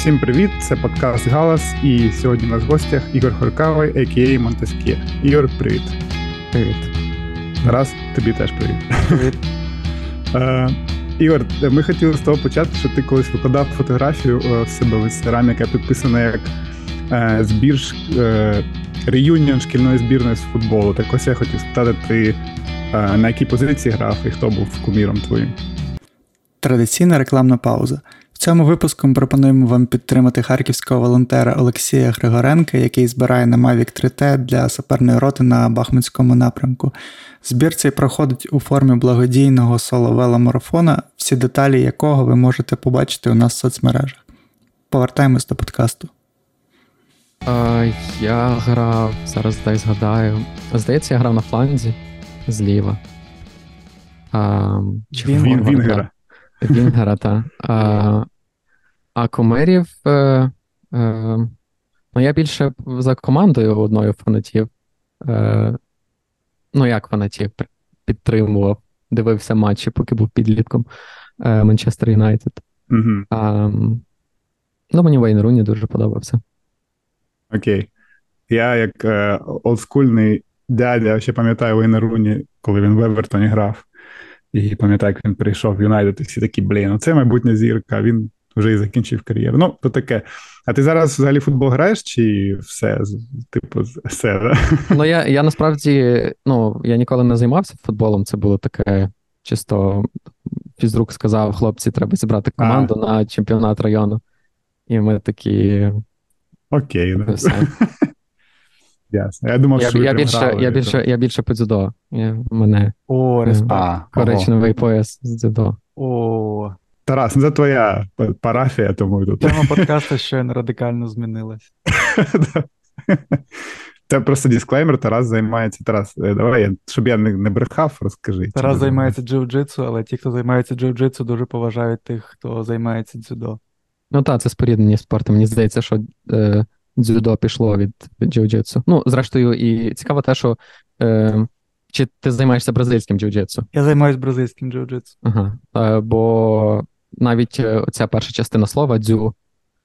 Всім привіт! Це подкаст Галас. І сьогодні у нас в гостях Ігор Хоркавий, а.к.а. Монтескє. Ігор, привіт. Привіт. Тарас, тобі теж привіт. Привіт. Е, Ігор, ми хотіли з того почати, що ти колись викладав фотографію е, в себе в інстаграмі, яка підписана як е, збір реюніон шкільної збірної з футболу. Так ось я хотів спитати, ти на якій позиції грав і хто був куміром твоїм? Традиційна рекламна пауза. Цьому випуску ми пропонуємо вам підтримати харківського волонтера Олексія Григоренка, який збирає на Mavic 3T для саперної роти на Бахмутському напрямку. Збір цей проходить у формі благодійного соло-веломарафона, всі деталі якого ви можете побачити у нас в соцмережах. Повертаємось до подкасту. А, Я грав, зараз дай згадаю. Здається, я грав на фланзі зліва. А, чи Він. Вінгера. Вінгера, так. А, а кумирів. Е, е, ну, я більше за командою одною фанатів. Е, ну, як фанатів, підтримував, дивився матчі, поки був підлітком е, Манчестер Юнайтед. А, ну, мені Вейн Руні дуже подобався. Окей. Я, як е, олдскульний дядя, ще пам'ятаю Вейна Руні, коли він в Евертоні грав. І пам'ятаю, як він прийшов в Юнайтед, і всі такі, блін, ну це майбутня зірка, він вже і закінчив кар'єру. Ну, то таке. А ти зараз взагалі футбол граєш, чи все? Типу, все, да? Ну, я, я насправді, ну, я ніколи не займався футболом. Це було таке чисто фізрук сказав, хлопці, треба зібрати команду на чемпіонат району. І ми такі. Окей, да. Ясно. Я думав, Я, що я, більше, я, більше, я більше по дзюдо. Я, мене О, респект. А, ого. коричневий пояс з дзюдо. О, Тарас, ну це твоя парафія, тому тут. тема подкасту щойно радикально змінилась. Це просто дисклеймер, Тарас займається. Тарас, е, давай, щоб я не, не брехав, розкажи. Тарас займається джиу-джитсу, але ті, хто займається джиу-джитсу, дуже поважають тих, хто займається дзюдо. Ну так, це споріднені спорти. Мені здається, що е, дзюдо пішло від, джиу-джитсу. Ну, зрештою, і цікаво те, що е, чи ти займаєшся бразильським джиу-джитсу? Я займаюся бразильським джиу-джитсу. Ага. Е, бо навіть е, оця перша частина слова дзю,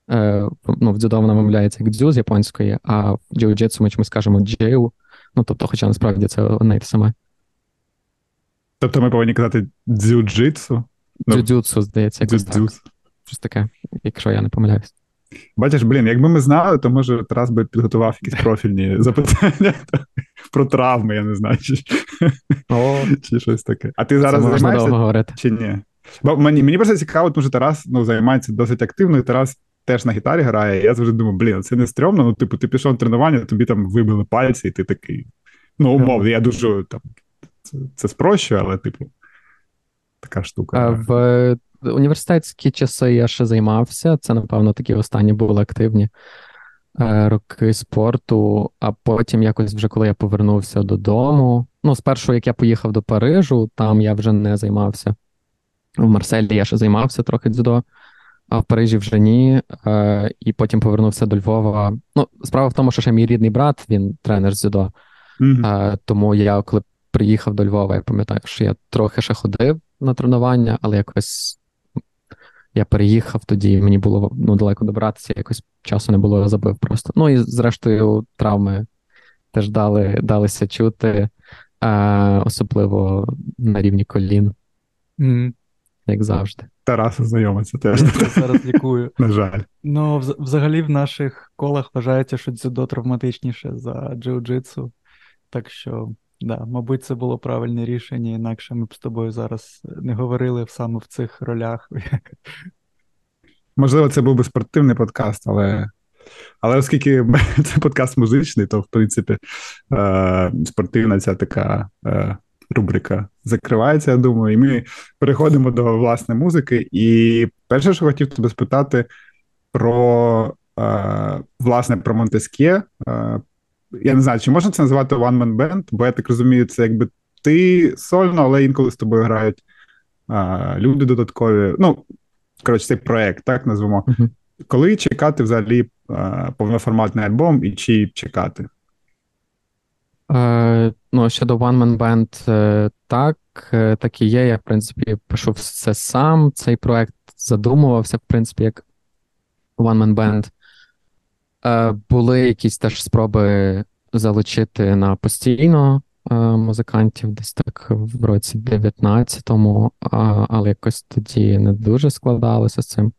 е, ну, в дзюдо вона вимовляється як дзю з японської, а в джиу-джитсу ми чомусь кажемо джею. Ну, тобто, хоча насправді це одне й те саме. Тобто ми повинні казати дзюджитсу. Ну, Дзюдзюцу, здається, якось так. Щось таке, якщо я не помиляюсь. Бачиш, блін, якби ми знали, то може Тарас би підготував якісь профільні запитання про травми, я не знаю, чи, О, чи щось таке. А ти зараз можна займаєшся довго говорити. чи ні? Бо мені, мені просто цікаво, тому що Тарас ну, займається досить активно, і Тарас теж на гітарі грає. І я завжди думаю, блін, це не стрьомно. Ну, типу, ти пішов на тренування, тобі там вибили пальці, і ти такий. Ну, умовно, я дуже там це, це спрощую, але, типу, така штука. А В університетські часи я ще займався. Це, напевно, такі останні були активні е, роки спорту. А потім, якось вже коли я повернувся додому. Ну, спершу, як я поїхав до Парижу, там я вже не займався. В Марселі я ще займався трохи дзюдо, а в Парижі вже ні. Е, І потім повернувся до Львова. Ну, справа в тому, що ще мій рідний брат, він тренер з дзюдо. Е, Тому я, коли приїхав до Львова, я пам'ятаю, що я трохи ще ходив на тренування, але якось я переїхав тоді, мені було ну, далеко добратися, якось часу не було, я забив просто. Ну і зрештою, травми теж дали, далися чути, е, особливо на рівні колін, Мгм. як завжди. Тарас знайомиться теж, Я зараз лікую. на жаль. Ну, взагалі в наших колах вважається, що дзюдо травматичніше за джиу-джитсу. Так що, да, мабуть, це було правильне рішення, інакше ми б з тобою зараз не говорили саме в цих ролях. Можливо, це був би спортивний подкаст, але, але оскільки це подкаст музичний, то в принципі е, спортивна ця така е, рубрика закривається, я думаю, і ми переходимо до власне музики. І перше, що хотів тебе спитати про е, власне про Монтескє. Я не знаю, чи можна це називати One Man Band, бо я так розумію, це якби ти сольно, але інколи з тобою грають е, люди додаткові. Ну, коротше, цей проект, так назвемо. Мгм. Коли чекати взагалі е, повноформатний альбом і чи чекати? Е, ну, щодо One Man Band, е, так, е, так і є. Я, в принципі, пишу все сам. Цей проект задумувався, в принципі, як One Man Band. Е, Були якісь теж спроби залучити на постійно е, музикантів десь так в році 19-му, але якось тоді не дуже складалося з цим.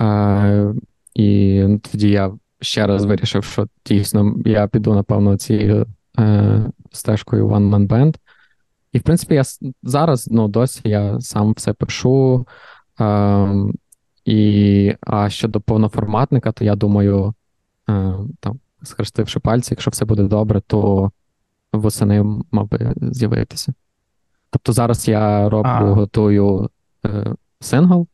Е, І тоді я ще раз вирішив, що дійсно я піду, напевно, цією стежкою One Man Band. І, в принципі, я зараз ну, досі я сам все пишу. Е, і а щодо повноформатника, то я думаю, там, схрестивши пальці, якщо все буде добре, то восени мав би з'явитися. Тобто зараз я роблю, а. готую е, сингл.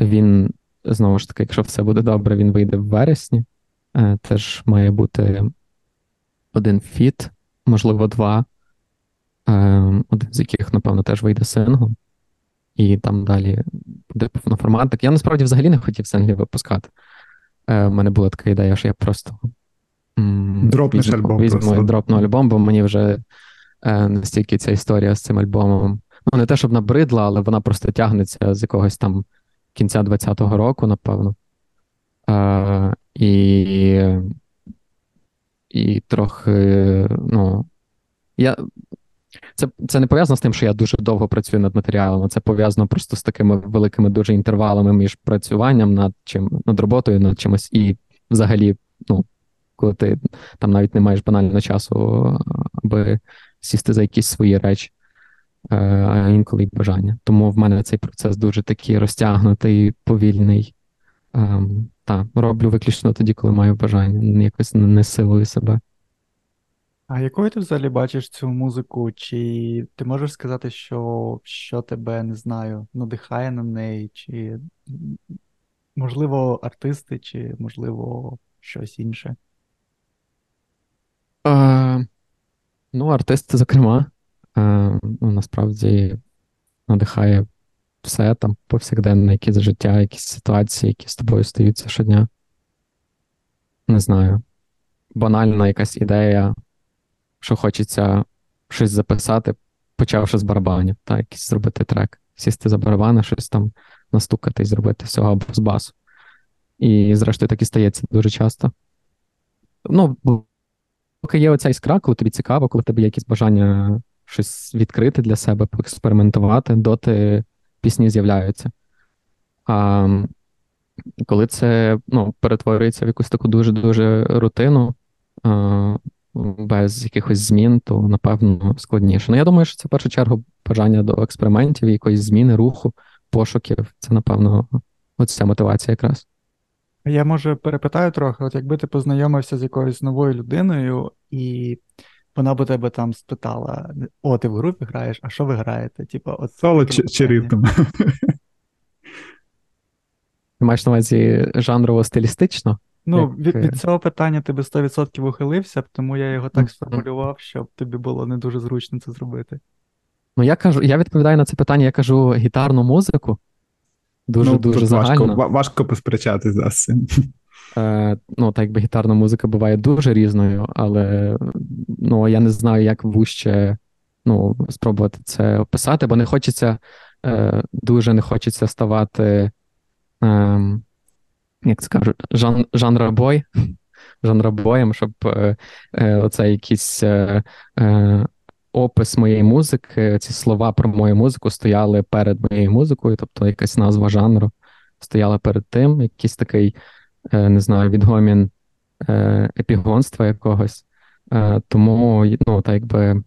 Він, знову ж таки, якщо все буде добре, він вийде в вересні. Е, Теж має бути один фіт, можливо, два. Е, Один з яких, напевно, теж вийде сингл. І там далі буде повноформатник. Я насправді взагалі не хотів синглів випускати. Е, мене була така ідея, що я просто Дропнеш альбом. Візьму просто. і дропну альбом, бо мені вже е, настільки ця історія з цим альбомом. Ну, не те, щоб набридла, але вона просто тягнеться з якогось там кінця 20-го року, напевно. Е, І і трохи, ну. я... Це це не пов'язано з тим, що я дуже довго працюю над матеріалом, це пов'язано просто з такими великими дуже інтервалами між працюванням над чим, над роботою, над чимось, і взагалі, ну, коли ти там навіть не маєш банально часу, аби сісти за якісь свої речі, е, а інколи й бажання. Тому в мене цей процес дуже такий розтягнутий, повільний. Ем, так, роблю виключно тоді, коли маю бажання, якось не силую себе. А якою ти взагалі бачиш цю музику? Чи ти можеш сказати, що що тебе не знаю, надихає на неї, чи можливо артисти, чи можливо щось інше? Е, Ну, артисти, зокрема, е, ну, насправді надихає все там повсякденне, якісь життя, якісь ситуації, які з тобою стаються щодня. Не знаю. Банальна якась ідея, що хочеться щось записати, почавши з барабанів, та якийсь зробити трек, сісти за барабани, щось там настукати і зробити всього або з басу. І, зрештою, так і стається дуже часто. Ну, поки є оця іскра, коли тобі цікаво, коли тебе є якісь бажання щось відкрити для себе, поекспериментувати, доти пісні з'являються. А коли це ну, перетворюється в якусь таку дуже-дуже рутину, без якихось змін, то напевно складніше. Ну, я думаю, що це в першу чергу бажання до експериментів, якоїсь зміни, руху, пошуків. Це, напевно, оця мотивація якраз. Я може перепитаю трохи: от якби ти познайомився з якоюсь новою людиною, і вона б тебе там спитала: О, ти в групі граєш, а що ви граєте? Типа, от Соло чи ритм? Ти маєш на увазі жанрово-стилістично? Ну, Як... від від цього питання ти би 100% ухилився, тому я його так сформулював, щоб тобі було не дуже зручно це зробити. Ну, я кажу, я відповідаю на це питання, я кажу гітарну музику. Дуже ну, дуже загально. Важко важко посперечатись за цим. Е, Ну, так якби гітарна музика буває дуже різною, але ну, я не знаю, як вуще ну, спробувати це описати, бо не хочеться, е, дуже не хочеться ставати, е, як це кажуть, жан, жанробой, жанробоєм, щоб е, е, оце якісь е, е, опис моєї музики, ці слова про мою музику стояли перед моєю музикою, тобто якась назва жанру стояла перед тим, якийсь такий, е, не знаю, відгомін епігонства якогось. Тому, ну, так якби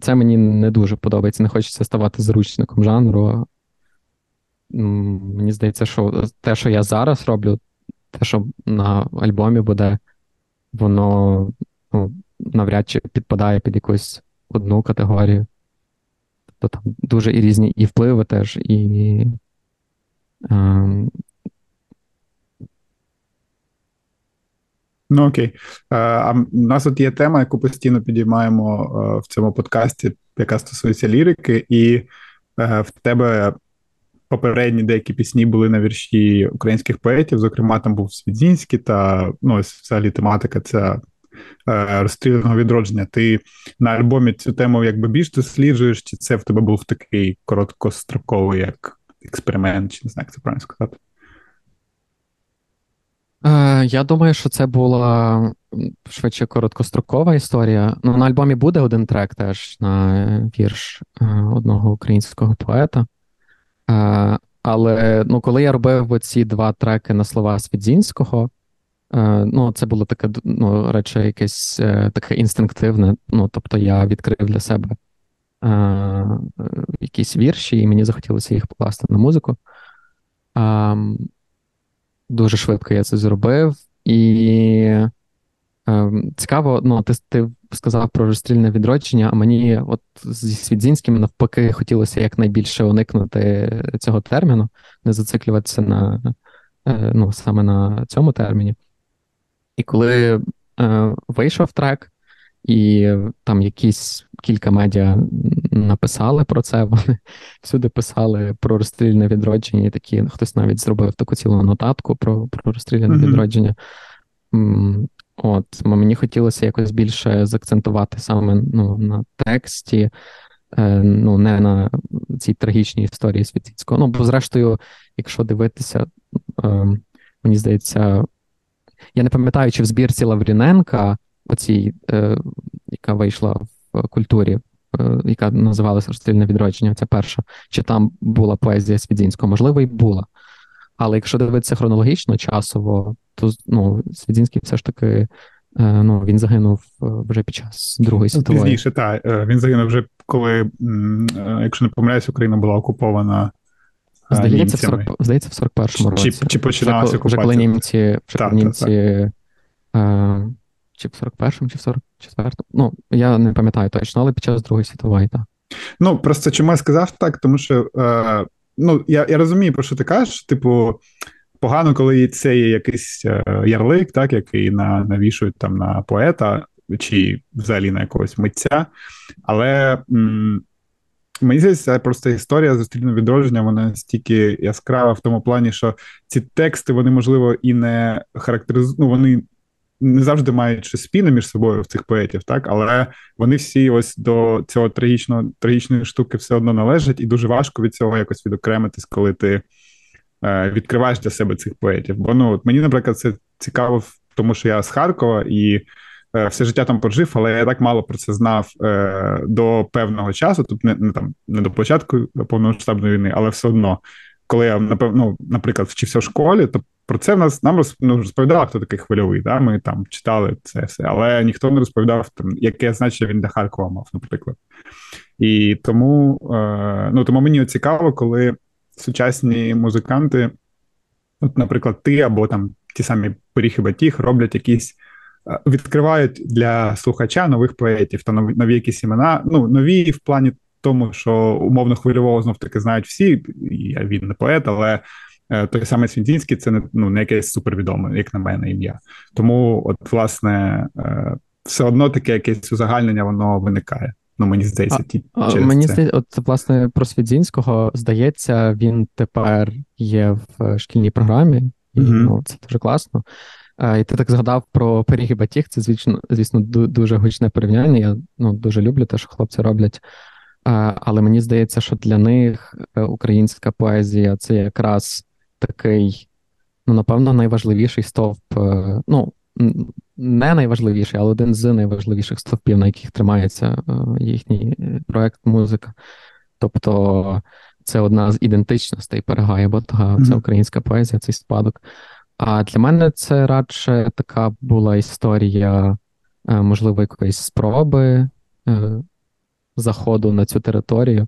це мені не дуже подобається. Не хочеться ставати зручником жанру. Мені здається, що те, що я зараз роблю, те, що на альбомі буде, воно ну, навряд чи підпадає під якусь одну категорію. Тобто там дуже і різні і впливи теж, і. Ем... Ну окей. А, а в нас от є тема, яку постійно підіймаємо в цьому подкасті, яка стосується лірики, і в тебе попередні деякі пісні були на вірші українських поетів. Зокрема, там був Свідзінський та ну, ось взагалі тематика ця Е, розстріляного відродження. Ти на альбомі цю тему якби більш досліджуєш, чи це в тебе був такий короткостроковий як експеримент, чи не знаю, як це правильно сказати? Е, Я думаю, що це була швидше короткострокова історія. Ну, на альбомі буде один трек теж на вірш е, одного українського поета. Е, Але ну, коли я робив ці два треки на слова Свідзінського, е, ну, це було таке, ну, речі, якесь е, таке інстинктивне. Ну, тобто я відкрив для себе якісь вірші, і мені захотілося їх покласти на музику. Ем, Дуже швидко я це зробив, і цікаво, ну, ти ти сказав про розстрільне відродження, а мені, от зі Свідзінським, навпаки, хотілося якнайбільше уникнути цього терміну, не зациклюватися на е, ну, саме на цьому терміні. І коли е, вийшов трек, і там якісь кілька медіа написали про це. Вони всюди писали про розстрільне відродження, і такі хтось навіть зробив таку цілу нотатку про про розстріляне mm-hmm. відродження. От, мені хотілося якось більше заакцентувати саме ну, на тексті, е, ну, не на цій трагічній історії Світицького. Ну, бо, зрештою, якщо дивитися, е, мені здається, я не пам'ятаю, чи в збірці Лавріненка оцій, е, яка вийшла в культурі, е, яка називалася Розстрільне відродження, це перша, чи там була поезія Свідзінського? Можливо, і була. Але якщо дивитися хронологічно, часово, то ну, Свідзінський все ж таки е, ну, він загинув е, вже під час Другої ну, світової. Пізніше, так. Е, він загинув вже коли, якщо не помиляюсь, Україна була окупована. Здається, в 40, здається, в 41-му році. Чи, чи починалася вже, вже коли німці, вже коли німці чи в 41-му, чи в 44-му. Ну, я не пам'ятаю точно, але під час Другої світової, так. Ну, просто чому я сказав так, тому що е, ну, я я розумію, про що ти кажеш. Типу, погано, коли це є якийсь е, ярлик, так, який на, навішують там на поета чи взагалі на якогось митця. Але м- мені здається, просто історія зустрільного відродження, вона настільки яскрава в тому плані, що ці тексти, вони, можливо, і не характеризують, ну, вони не завжди щось спільне між собою в цих поетів, так але вони всі ось до цього трагічного трагічної штуки все одно належать, і дуже важко від цього якось відокремитись, коли ти е, відкриваєш для себе цих поетів. Бо ну от мені, наприклад, це цікаво, тому що я з Харкова і. Е, все життя там прожив, але я так мало про це знав е, до певного часу, тобто не, не там не до початку повномасштабної війни, але все одно, коли я напевно, наприклад, вчився в школі, то про це в нас нам ну, розповідав, хто такий хвильовий. Да? Ми там читали це все, але ніхто не розповідав, там, яке значення він для Харкова мав, наприклад. І тому е, ну, тому мені цікаво, коли сучасні музиканти, от, наприклад, ти або там ті самі поріхи батіг роблять якісь. Е, відкривають для слухача нових поетів та нові, нові якісь імена. Ну, нові в плані тому, що умовно хвильового знов таки знають всі. Я він не поет, але Е, той самий Свінтінський це не ну не якесь супервідоме, як на мене, ім'я. Тому, от, власне, е, все одно таке якесь узагальнення воно виникає. Ну, мені здається, ті а, мені здається, от власне про Свідзінського здається, він тепер є в шкільній програмі, і mm ну, це дуже класно. А, І ти так згадав про пиріги батіг. Це звісно, звісно, дуже гучне порівняння. Я ну, дуже люблю те, що хлопці роблять. Але мені здається, що для них е, українська поезія це якраз такий, ну, напевно, найважливіший стовп. Е, ну, не найважливіший, але один з найважливіших стовпів, на яких тримається е, їхній проект музика. Тобто це одна з ідентичностей Перегая Ботага, це українська поезія, цей спадок. А для мене це радше така була історія, можливо, якоїсь спроби заходу на цю територію.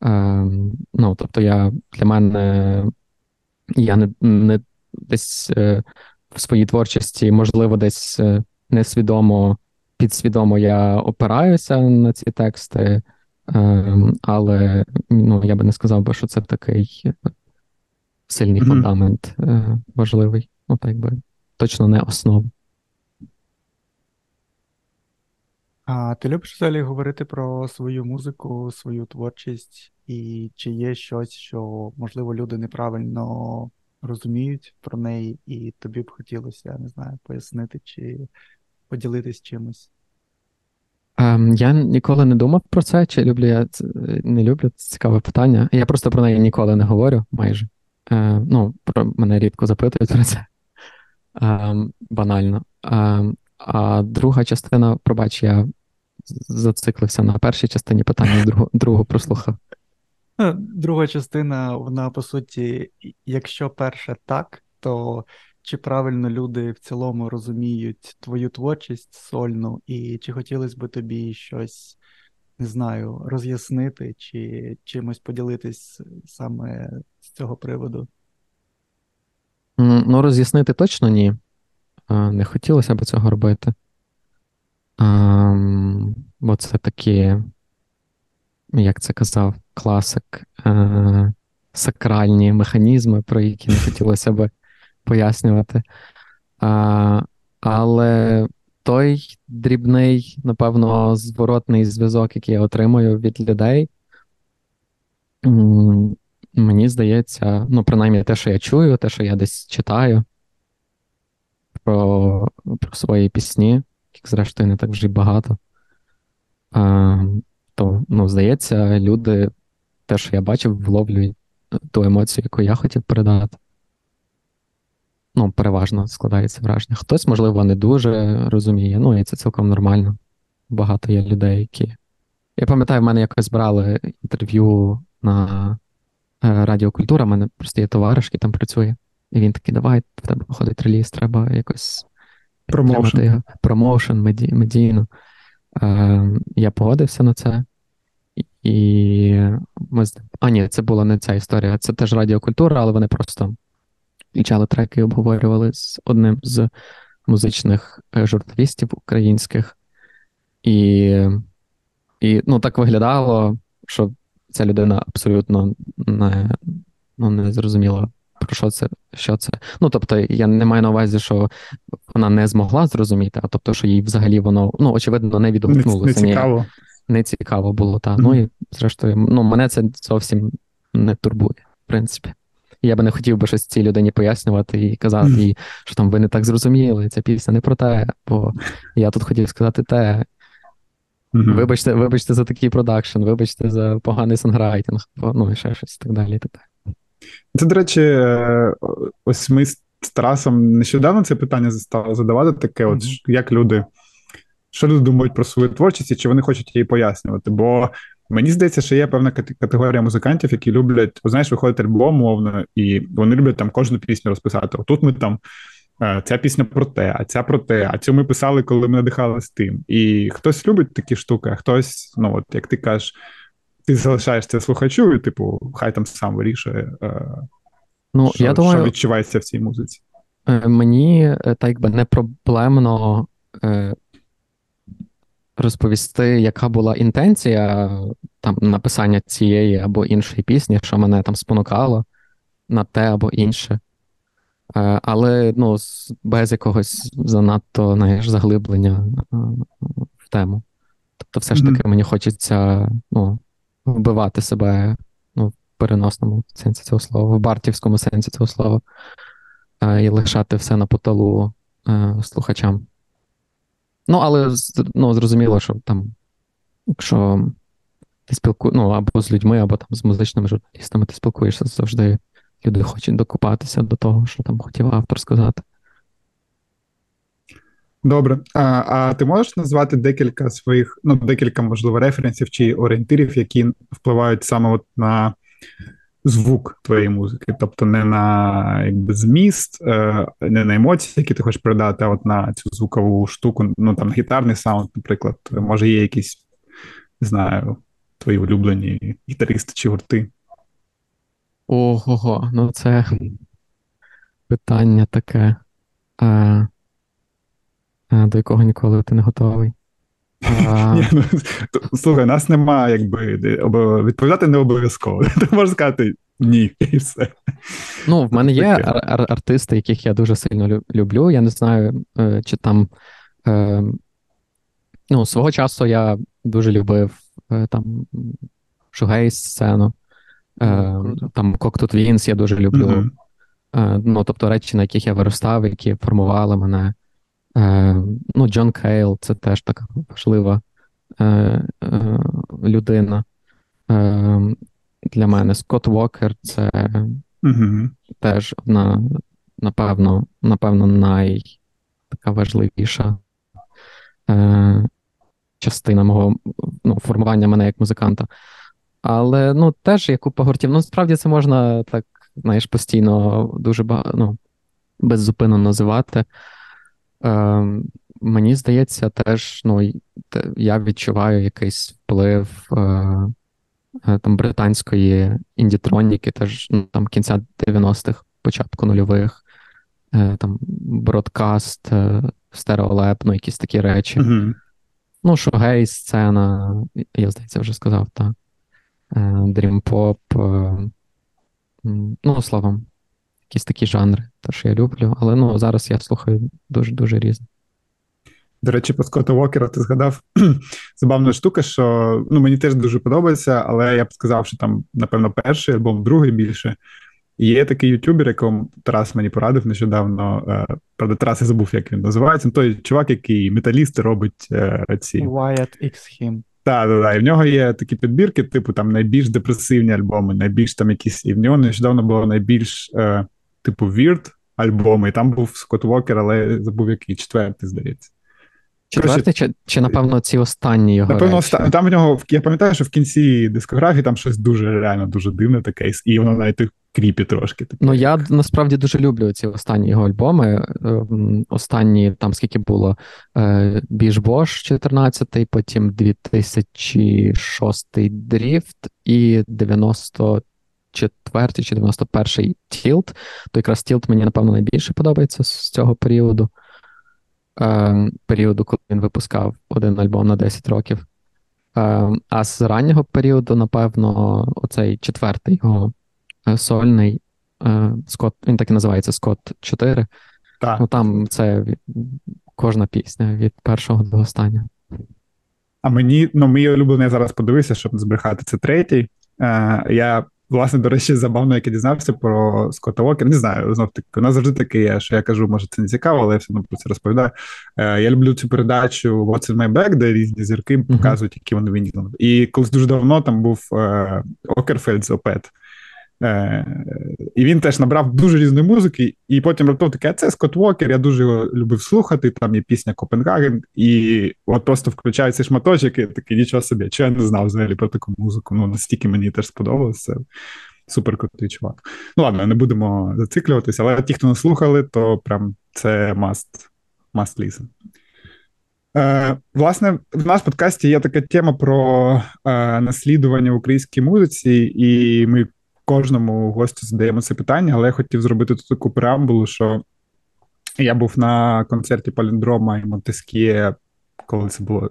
Ем, ну, Тобто, я для мене я не не десь е, в своїй творчості, можливо, десь е, несвідомо, підсвідомо я опираюся на ці тексти, е, але ну, я би не сказав би, що це такий сильний mm-hmm. фундамент е, важливий. Ну, так би точно не основа. А ти любиш взагалі говорити про свою музику, свою творчість, і чи є щось, що, можливо, люди неправильно розуміють про неї, і тобі б хотілося, я не знаю, пояснити чи поділитись чимось? Um, я ніколи не думав про це, чи люблю я це не люблю, це цікаве питання. Я просто про неї ніколи не говорю майже. Uh, ну, про мене рідко запитують про це. ем, банально. А друга частина, пробач, я зациклився на першій частині питання, другу, другу прослухав. Ну, друга частина, вона по суті, якщо перша так, то чи правильно люди в цілому розуміють твою творчість сольну, і чи хотілося б тобі щось, не знаю, роз'яснити, чи чимось поділитись саме з цього приводу? Ну, роз'яснити точно ні. Не хотілося б цього робити. Бо це такі, як це казав, класик, е, сакральні механізми, про які не хотілося б пояснювати. А, Але той дрібний, напевно, зворотний зв'язок, який я отримую від людей, мені здається, ну, принаймні те, що я чую, те, що я десь читаю про про свої пісні, яких, зрештою, не так вже й багато. А, То, ну, здається, люди, те, що я бачив, вловлюють ту емоцію, яку я хотів передати ну, переважно складається враження. Хтось, можливо, не дуже розуміє, ну і це цілком нормально. Багато є людей, які. Я пам'ятаю, в мене якось брали інтерв'ю на е, Радіокультура, в мене просто є товариш, який там працює, і він такий, давай, в тебе виходить реліз, треба якось Промоушен. Промоушен меді, медійно. Е, Я погодився на це. І ми А, ні, це була не ця історія. Це теж радіокультура, але вони просто включали треки і обговорювали з одним з музичних е, журналістів українських, і і ну, так виглядало, що ця людина абсолютно не ну, не зрозуміла, про що це. що це. Ну, тобто, я не маю на увазі, що вона не змогла зрозуміти, а тобто, що їй взагалі воно, ну, очевидно, не відгукнулося. Не, не цікаво. Не цікаво було, так. Mm-hmm. Ну і зрештою, ну, мене це зовсім не турбує, в принципі. Я би не хотів би щось цій людині пояснювати і казати, їй, що там ви не так зрозуміли, ця пісня не про те, бо я тут хотів сказати те. Mm-hmm. Вибачте, вибачте за такий продакшн, вибачте за поганий сонграйтинг, ну і ще щось і так далі. І так далі. Це, до речі, е, ось ми з Тарасом нещодавно це питання стали задавати таке: от mm-hmm. як люди, що люди думають про свою творчість, і чи вони хочуть її пояснювати? Бо Мені здається, що є певна категорія музикантів, які люблять, знаєш, виходить альбом мовно, і вони люблять там кожну пісню розписати. Отут ми там. «Е, ця пісня про те, а ця про те, а цю ми писали, коли ми надихалися тим. І хтось любить такі штуки, а хтось, ну от як ти кажеш, ти залишаєш це слухачу, і типу, хай там сам вирішує, е, ну, що, я думаю, що відчувається в цій музиці. Е, мені так якби не проблемно розповісти, яка була інтенція там написання цієї або іншої пісні, що мене там спонукало на те або інше. Е, але ну, без якогось занадто знаєш, заглиблення е, в тему. Тобто, все ж таки, mm-hmm. мені хочеться ну, вбивати себе ну, в переносному сенсі цього слова, в бартівському сенсі цього слова, е, і лишати все на поталу слухачам. Ну, але ну, зрозуміло, що там, якщо ти спілкуєш, ну, або з людьми, або там з музичними журналістами, ти спілкуєшся завжди. Люди хочуть докупатися до того, що там хотів автор сказати. Добре. А а ти можеш назвати декілька своїх, ну, декілька, можливо, референсів чи орієнтирів, які впливають саме от на звук твоєї музики, тобто не на якби зміст, е, не на емоції, які ти хочеш передати, а от на цю звукову штуку, ну там гітарний саунд, наприклад, може є якісь, не знаю, твої улюблені гітаристи чи гурти. Ого, ну це питання таке, е, до якого ніколи ти не готовий. А... Ні, ну, Слухай, нас немає, якби відповідати не обов'язково. Ти можеш сказати ні, і все. Ну, в мене є ар- ар- артисти, яких я дуже сильно люблю. Я не знаю, е, чи там. Е, ну, свого часу я дуже любив е, там шугейс сцену. Там Коктут Вінс я дуже люблю. Ну, тобто речі, на яких я виростав, які формували мене. Е, ну, Джон Кейл це теж така важлива е, е, людина для мене. Скотт Вокер це е теж одна напевно, напевно, най така важливіша е, частина мого ну, формування мене як музиканта. Але ну, теж як купа гуртів. Ну, справді це можна так, знаєш, постійно дуже багато ну, беззупинно називати. Е, Мені здається, теж ну, я відчуваю якийсь вплив е, е там британської індітроніки, теж ну, там кінця 90-х, початку нульових, е, там Broadcast, е, Stereolab, ну, якісь такі речі. Mm-hmm. Ну, shoegaze сцена, я здається, вже сказав, так. Dream pop. Ну, словом, якісь такі жанри, те, що я люблю, але ну, зараз я слухаю дуже-дуже різне. До речі, по Скотта Вокера ти згадав забавна штука, що ну, мені теж дуже подобається, але я б сказав, що там, напевно, перший альбом, другий більше. І є такий ютубер, якому Тарас мені порадив нещодавно. Е, правда, Тарас я забув, як він називається. Той чувак, який металісти робить е, ці. Wyatt X Him. Так, так, так. І в нього є такі підбірки, типу там найбільш депресивні альбоми, найбільш там якісь. І в нього нещодавно було найбільш, е, типу, Weird альбоми, і там був Скотт Вокер, але забув який четвертий, здається. Четвертий, чи, чи, напевно, ці останні його. Напевно, речі? там в нього, я пам'ятаю, що в кінці дискографії там щось дуже реально дуже дивне таке, і воно навіть creepy трошки. Таке. Ну, я насправді дуже люблю ці останні його альбоми. Ем, останні, там скільки було Bish Bosch 14, потім 2006 Drift і 94 чи 91-й Тілт. То якраз Тілт мені, напевно, найбільше подобається з цього періоду. Ем, періоду, коли він випускав один альбом на 10 років. Ем, а з раннього періоду, напевно, оцей четвертий його е, сольний Скот, він так і називається Скот 4. Так. Ну там це кожна пісня від першого до останнього. А мені, ну, мій улюблений я зараз подивився, щоб не збрехати, це третій. Е, Я Власне, до речі, забавно, як я дізнався про Скотта Уокера. Не знаю, знов таки, у нас завжди таке є, що я кажу, може, це не цікаво, але я все одно про це розповідаю. Е, Я люблю цю передачу What's in my bag, де різні зірки показують, які вони війні. І колись дуже давно там був е, Окерфельд з Опет. Е, І він теж набрав дуже різної музики, і потім раптом таке, це Скотт Вокер, я дуже його любив слухати. Там є пісня Копенгаген, і от просто включаю цей шматочок, і такий нічого собі, що я не знав взагалі про таку музику. Ну, настільки мені теж сподобалося. Супер крутий чувак. Ну ладно, не будемо зациклюватися, але ті, хто не слухали, то прям це must, must listen. Е, Власне, в нас в подкасті є така тема про е, наслідування в українській музиці, і ми кожному гостю задаємо це питання, але я хотів зробити тут таку преамбулу, що я був на концерті Паліндрома і Монтескіє, коли це було.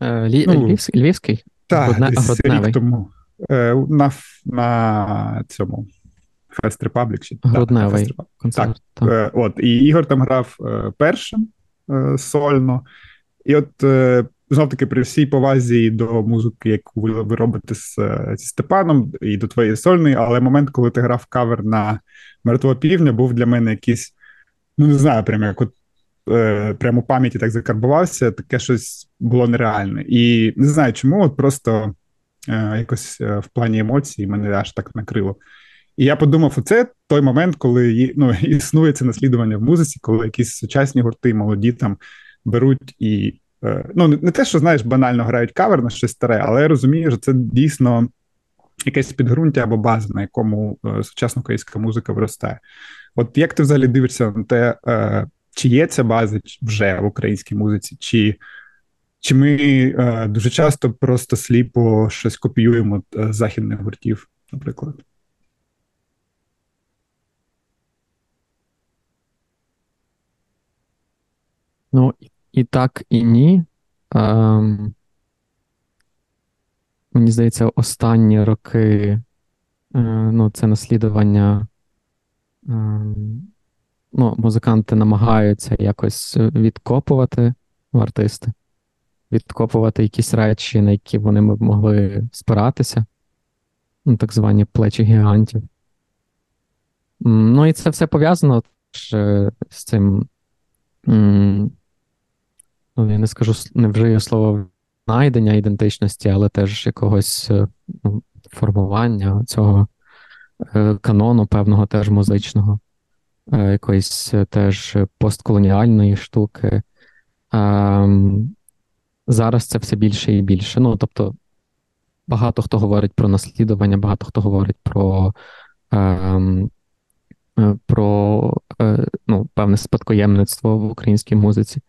Е, Лі... ну, Львівський? Львівський? Так, десь рік тому. Е, на на цьому Фест Репаблік. Грудневий так, концерт. Так, так. От, І Ігор там грав першим сольно. І от знов таки при всій повазі до музики, яку ви робите з, зі Степаном, і до твоєї сольної, але момент, коли ти грав кавер на мертвого півня, був для мене якийсь, ну не знаю, прямо як от. Е, прямо пам'яті так закарбувався, таке щось було нереальне. І не знаю чому, от просто е, якось е, в плані емоцій мене аж так накрило. І я подумав: оце той момент, коли ну, існує це наслідування в музиці, коли якісь сучасні гурти, молоді там беруть і Е, ну, не те, що знаєш, банально грають кавер на щось старе, але я розумію, що це дійсно якесь підґрунтя або база, на якому е, сучасна українська музика виростає. От як ти взагалі дивишся на те, е, чи є ця база вже в українській музиці, чи чи ми дуже часто просто сліпо щось копіюємо з західних гуртів, наприклад? Ну, і так, і ні. Ем, Мені здається, останні роки е, ну, це наслідування. Е, ну, Музиканти намагаються якось відкопувати в артисти, відкопувати якісь речі, на які вони б могли спиратися. Ну, Так звані плечі гігантів. Ну, і це все пов'язано з цим ну, я не скажу, не вжию слово знайдення ідентичності, але теж якогось е, формування цього е, канону певного теж музичного. е, якоїсь теж постколоніальної штуки. Ем, зараз це все більше і більше. Ну, тобто, багато хто говорить про наслідування, багато хто говорить про ем, е, про е, ну, певне спадкоємництво в українській музиці.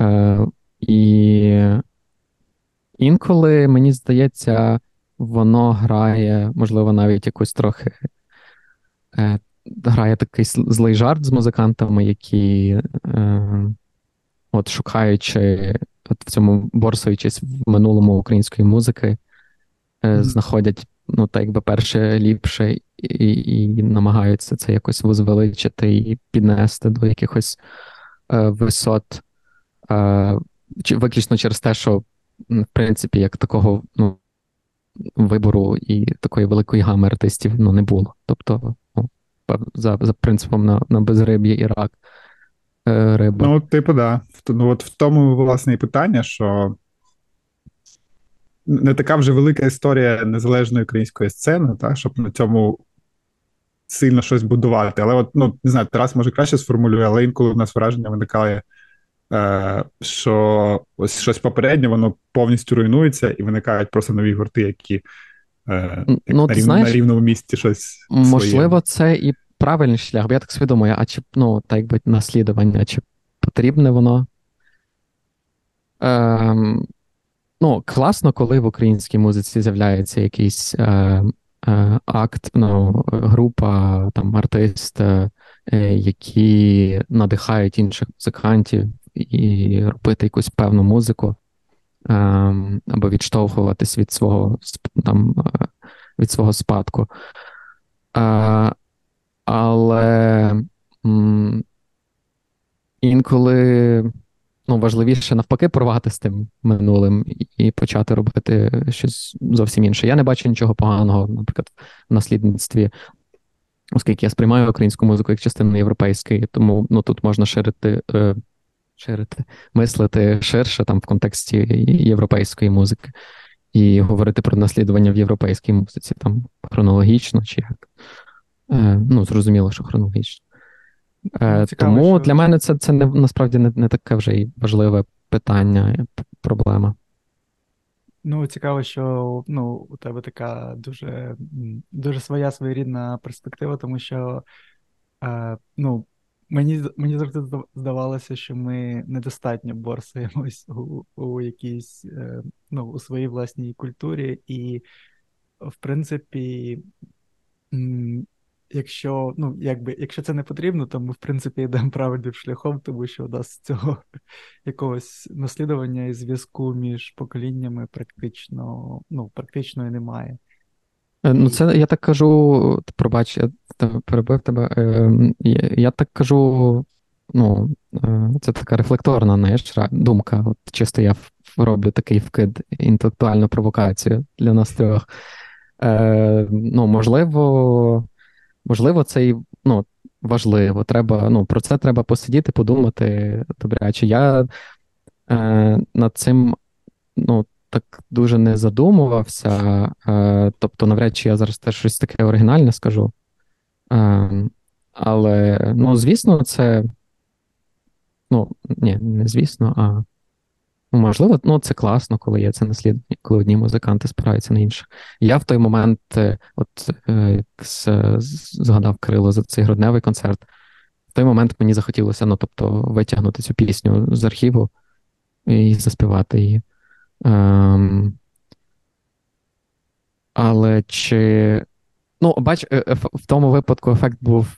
Е, І інколи, мені здається, воно грає, можливо, навіть якусь трохи е, грає такий злий жарт з музикантами, які, е, от шукаючи, от в цьому борсуючись в минулому української музики, е, знаходять ну, так якби перше ліпше і, і намагаються це якось возвеличити і піднести до якихось е, висот, виключно через те, що, в принципі, як такого ну, вибору і такої великої гами артистів ну, не було. Тобто, ну, за за принципом на на безриб'я і рак. Е, риба. Ну, типу, да. Ну, от в тому, власне, і питання, що не така вже велика історія незалежної української сцени, так, щоб на цьому сильно щось будувати. Але, от, ну, не знаю, Тарас може краще сформулює, але інколи в нас враження виникає, що ось щось попереднє, воно повністю руйнується, і виникають просто нові гурти, які е, як ну, на, рів, знаєш, на рівному місці щось. Можливо, своє. це і правильний шлях, бо я так свідомую, а чи ну, так би наслідування, чи потрібне воно? Ем, Ну, класно, коли в українській музиці з'являється якийсь е, е, акт, ну, група, там, артист, е, які надихають інших музикантів і робити якусь певну музику, е, або відштовхуватись від свого там, е, від свого спадку. Е, але інколи ну, важливіше навпаки порвати з тим минулим і почати робити щось зовсім інше. Я не бачу нічого поганого, наприклад, в наслідництві, оскільки я сприймаю українську музику як частину європейської, тому ну, тут можна ширити. Е, Ширити, мислити ширше там в контексті європейської музики і говорити про наслідування в європейській музиці, там хронологічно чи як. Е, Ну, зрозуміло, що хронологічно. Е, ну, цікаво, Тому що... для мене це це не, насправді не не таке вже й важливе питання, проблема. Ну, цікаво, що ну, у тебе така дуже дуже своя своєрідна перспектива, тому що е, ну, мені мені завжди здавалося, що ми недостатньо борсаємось у у якійсь е, ну, у своїй власній культурі, і, в принципі, якщо ну, якби, якщо це не потрібно, то ми, в принципі, йдемо правильним шляхом, тому що у нас цього якогось наслідування і зв'язку між поколіннями практично ну, практично і немає. Е, ну, це я так кажу, пробач, я перебив тебе. Ем, я, так кажу, ну, е, це така рефлекторна знаєш, думка. От Чисто я роблю такий вкид, інтелектуальну провокацію для нас трьох. Е, Ну, можливо, можливо, це і ну, важливо. Треба, ну, Про це треба посидіти, подумати добряче. Я над цим ну, так дуже не задумувався. Е, Тобто, навряд чи я зараз теж щось таке оригінальне скажу. Е, Але, ну, звісно, це. Ну, ні, не звісно, а Ну, можливо, ну це класно, коли є це наслідування, коли одні музиканти спираються на інших. Я в той момент, е, от згадав Кирило за цей грудневий концерт. В той момент мені захотілося ну, тобто, витягнути цю пісню з архіву і заспівати її. Ем, Але чи. Ну, бач, е, в тому випадку ефект був,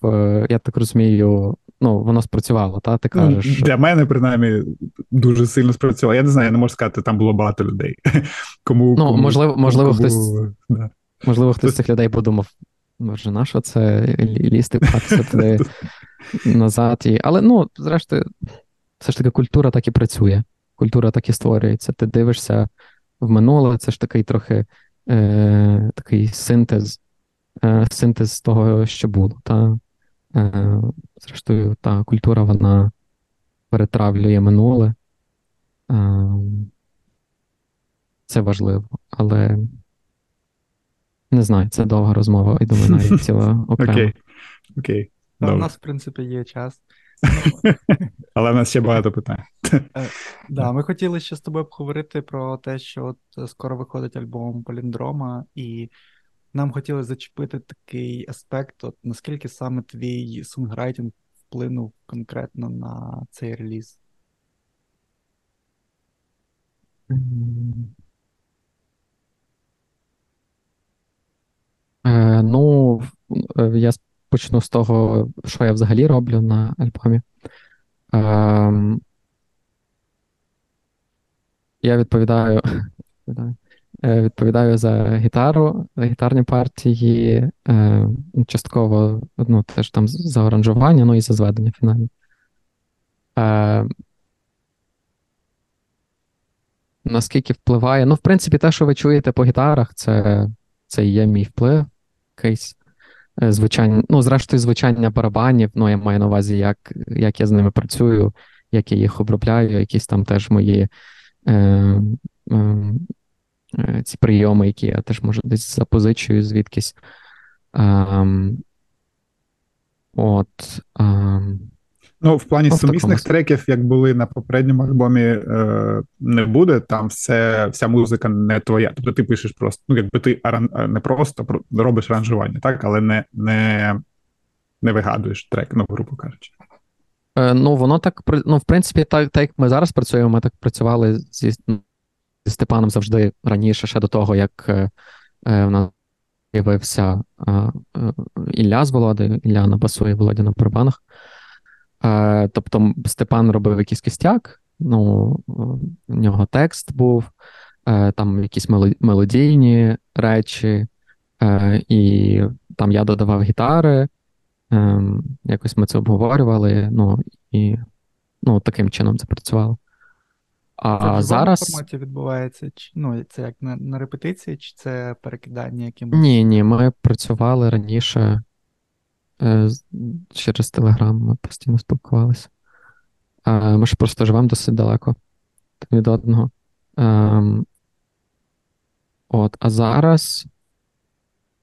я так розумію, ну, воно спрацювало, та ти ну, кажеш. Для мене, принаймні, дуже сильно спрацювало. Я не знаю, я не можу сказати, там було багато людей. Кому, Ну, кому, можливо, можливо, кому, хтось да. можливо, хтось з цих людей подумав, може, на що це лізти пхатися туди назад. І... Але ну, зрештою, все ж таки, культура так і працює, культура так і створюється. Ти дивишся в минуле, це ж такий трохи е, такий синтез, е, синтез того, що було. Та? Е, зрештою, та культура вона перетравлює минуле. Е, це важливо, але не знаю, це довга розмова, і думаю, навіть ціла окрема. Окей. Окей. У нас, в принципі, є час. Але в нас ще багато питань. Е, да, Ми хотіли ще з тобою обговорити про те, що от скоро виходить альбом Поліндрома, і нам хотілося зачепити такий аспект, от наскільки саме твій сонграйтинг вплинув конкретно на цей реліз? Е, Ну, е, я почну з того, що я взагалі роблю на альбомі. Е, я відповідаю е, відповідаю за гітару, за гітарні партії, е, частково ну, теж там за аранжування, ну і за зведення фінальне. Е, Наскільки впливає? Ну, в принципі, те, що ви чуєте по гітарах, це це є мій вплив якийсь. Е, звичайно, ну, зрештою, звучання барабанів, ну, я маю на увазі, як як я з ними працюю, як я їх обробляю, якісь там теж мої е, е, е ці прийоми, які я теж можу десь запозичую звідкись. Е, от. Е, Ну, в плані ну, сумісних треків, як були на попередньому альбомі, е, не буде. Там все, вся музика не твоя. Тобто ти пишеш просто, ну, якби ти аран, е, не просто робиш аранжування, так, але не не, не вигадуєш трек, ну, грубо кажучи. Е, Ну, воно так, ну, в принципі, так, так як ми зараз працюємо, ми так працювали зі, зі Степаном завжди раніше, ще до того, як е, е в нас з'явився е, Ілля з Володою, Ілля на басу і Володя на барабанах. Е, тобто Степан робив якийсь кістяк, ну, у нього текст був, е, там якісь мелодійні речі, е, і там я додавав гітари, якось ми це обговорювали, ну, і ну, таким чином це працювало. А це в форматі відбувається? Чи, ну, Це як на на репетиції, чи це перекидання якимось? Ні, ні, ми працювали раніше Е, через Телеграм ми постійно спілкувалися. Е, ми ж просто живемо досить далеко від одного. Ем, от, А зараз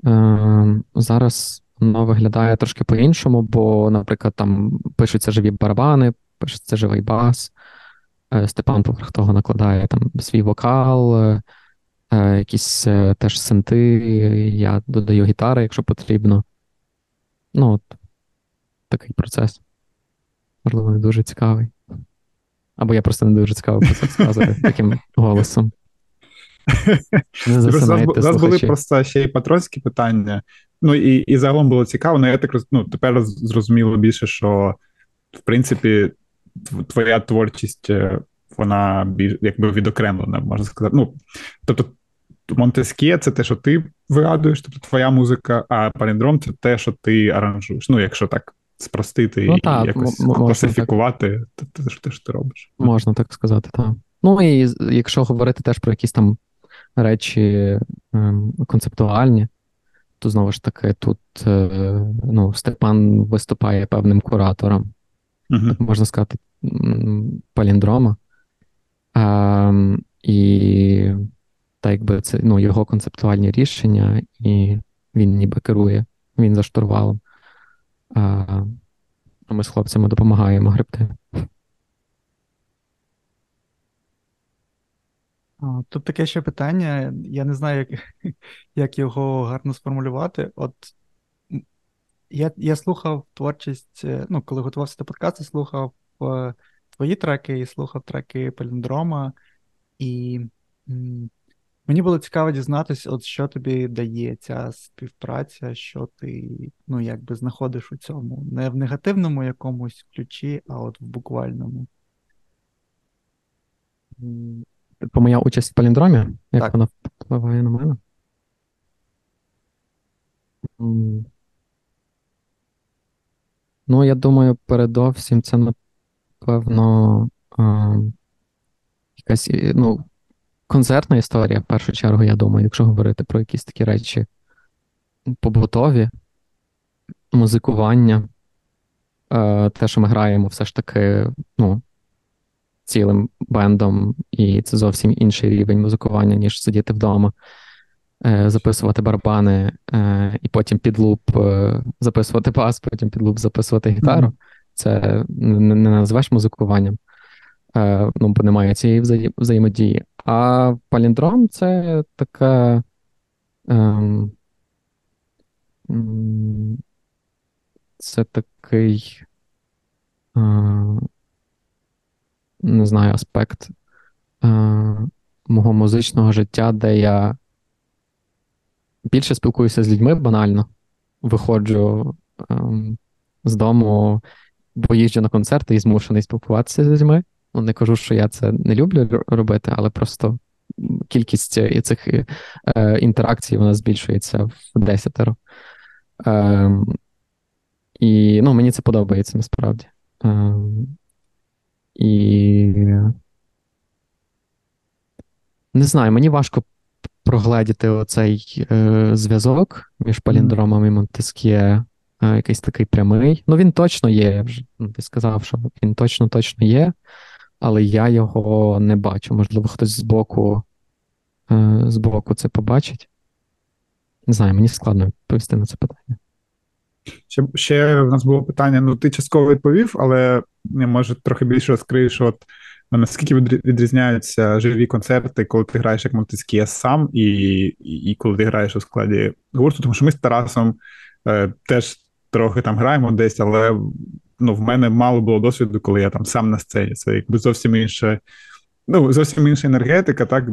ем, зараз воно виглядає трошки по-іншому, бо, наприклад, там пишуться живі барабани, пишеться живий бас. Е, Степан поверх того накладає там свій вокал, якісь теж синти, я додаю гітари, якщо потрібно. Ну, от такий процес. Можливо, не дуже цікавий. Або я просто не дуже цікавий про це сказати таким голосом. Нас були просто ще й патронські питання. Ну і і загалом було цікаво, але я так ну, тепер зрозуміло більше, що в принципі твоя творчість, е, вона більш якби відокремлена, можна сказати. Ну, Тобто, Монтескє це те, що ти вигадуєш, тобто твоя музика, а паліндром це те, що ти аранжуєш. Ну, якщо так спростити ну, і так, якось класифікувати, то те, що ти робиш. Можна так сказати, так. Ну і якщо говорити теж про якісь там речі ем, концептуальні, то знову ж таки тут е, ну, Степан виступає певним куратором, uh так можна сказати, паліндрома. Е, і та якби це ну, його концептуальні рішення, і він ніби керує, він за штурвалом. А ми з хлопцями допомагаємо гребти. Тут таке ще питання. Я не знаю, як як його гарно сформулювати. От я я слухав творчість, е, ну, коли готувався до подкасту, слухав е, твої треки і слухав треки Паліндрома, і Мені було цікаво дізнатися, от що тобі дає ця співпраця, що ти ну, якби знаходиш у цьому. Не в негативному якомусь ключі, а от в буквальному. По моя участь в паліндромі, як так. вона впливає на мене? Ну, я думаю, передовсім це, напевно, а, якась ну, концертна історія, в першу чергу, я думаю, якщо говорити про якісь такі речі побутові, музикування, е, те, що ми граємо, все ж таки, ну, цілим бендом, і це зовсім інший рівень музикування, ніж сидіти вдома. е, записувати барабани, е, і потім під луп записувати бас, потім під луп записувати гітару. Mm-hmm. Це не, не назвеш музикуванням, ну, бо немає цієї взаємодії. А паліндром це така. Ем, це такий. Е, не знаю, аспект е, мого музичного життя, де я більше спілкуюся з людьми банально, виходжу е, з дому, бо їжджу на концерти і змушений спілкуватися з людьми. Ну, не кажу, що я це не люблю робити, але просто кількість цих е, інтеракцій вона збільшується в десятеро. Е, і ну, мені це подобається насправді. Е, і не знаю, мені важко прогледіти оцей е, зв'язок між паліндромом і Монтескє, е, якийсь такий прямий. Ну, він точно є. Я вже ну, ти сказав, що він точно точно є, але я його не бачу. Можливо, хтось збоку, е, збоку це побачить. Не знаю, мені складно відповісти на це питання. Ще ще в нас було питання: ну, ти частково відповів, але може трохи більше розкриєш, от наскільки відрізняються живі концерти, коли ти граєш як Монтескія сам, і, і і, коли ти граєш у складі гурту, тому що ми з Тарасом е, теж трохи там граємо десь, але ну, в мене мало було досвіду, коли я там сам на сцені. Це якби зовсім інше. Ну, зовсім інша енергетика, так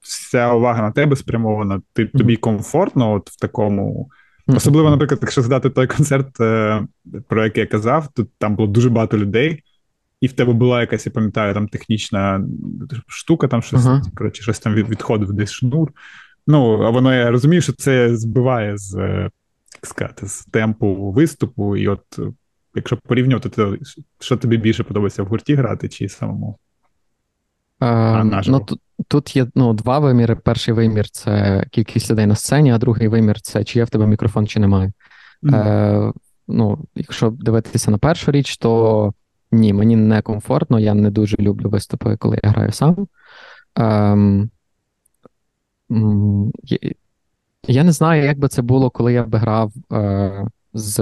вся увага на тебе спрямована. Ти тобі комфортно, от в такому Особливо, наприклад, якщо згадати той концерт, е, про який я казав, тут там було дуже багато людей, і в тебе була якась, я пам'ятаю, там технічна штука, там щось uh-huh. коротше, щось там відходив десь шнур. Ну, а воно я розумію, що це збиває з е, як сказати, з темпу виступу. І от якщо порівнювати, то що тобі більше подобається в гурті грати чи самому? А, ну, Тут тут є ну, два виміри. Перший вимір це кількість людей на сцені, а другий вимір це чи є в тебе мікрофон, чи немає. Mm-hmm. Е, ну, Якщо дивитися на першу річ, то ні, мені не комфортно, я не дуже люблю виступи, коли я граю сам. Е, я, я не знаю, як би це було, коли я би грав е, з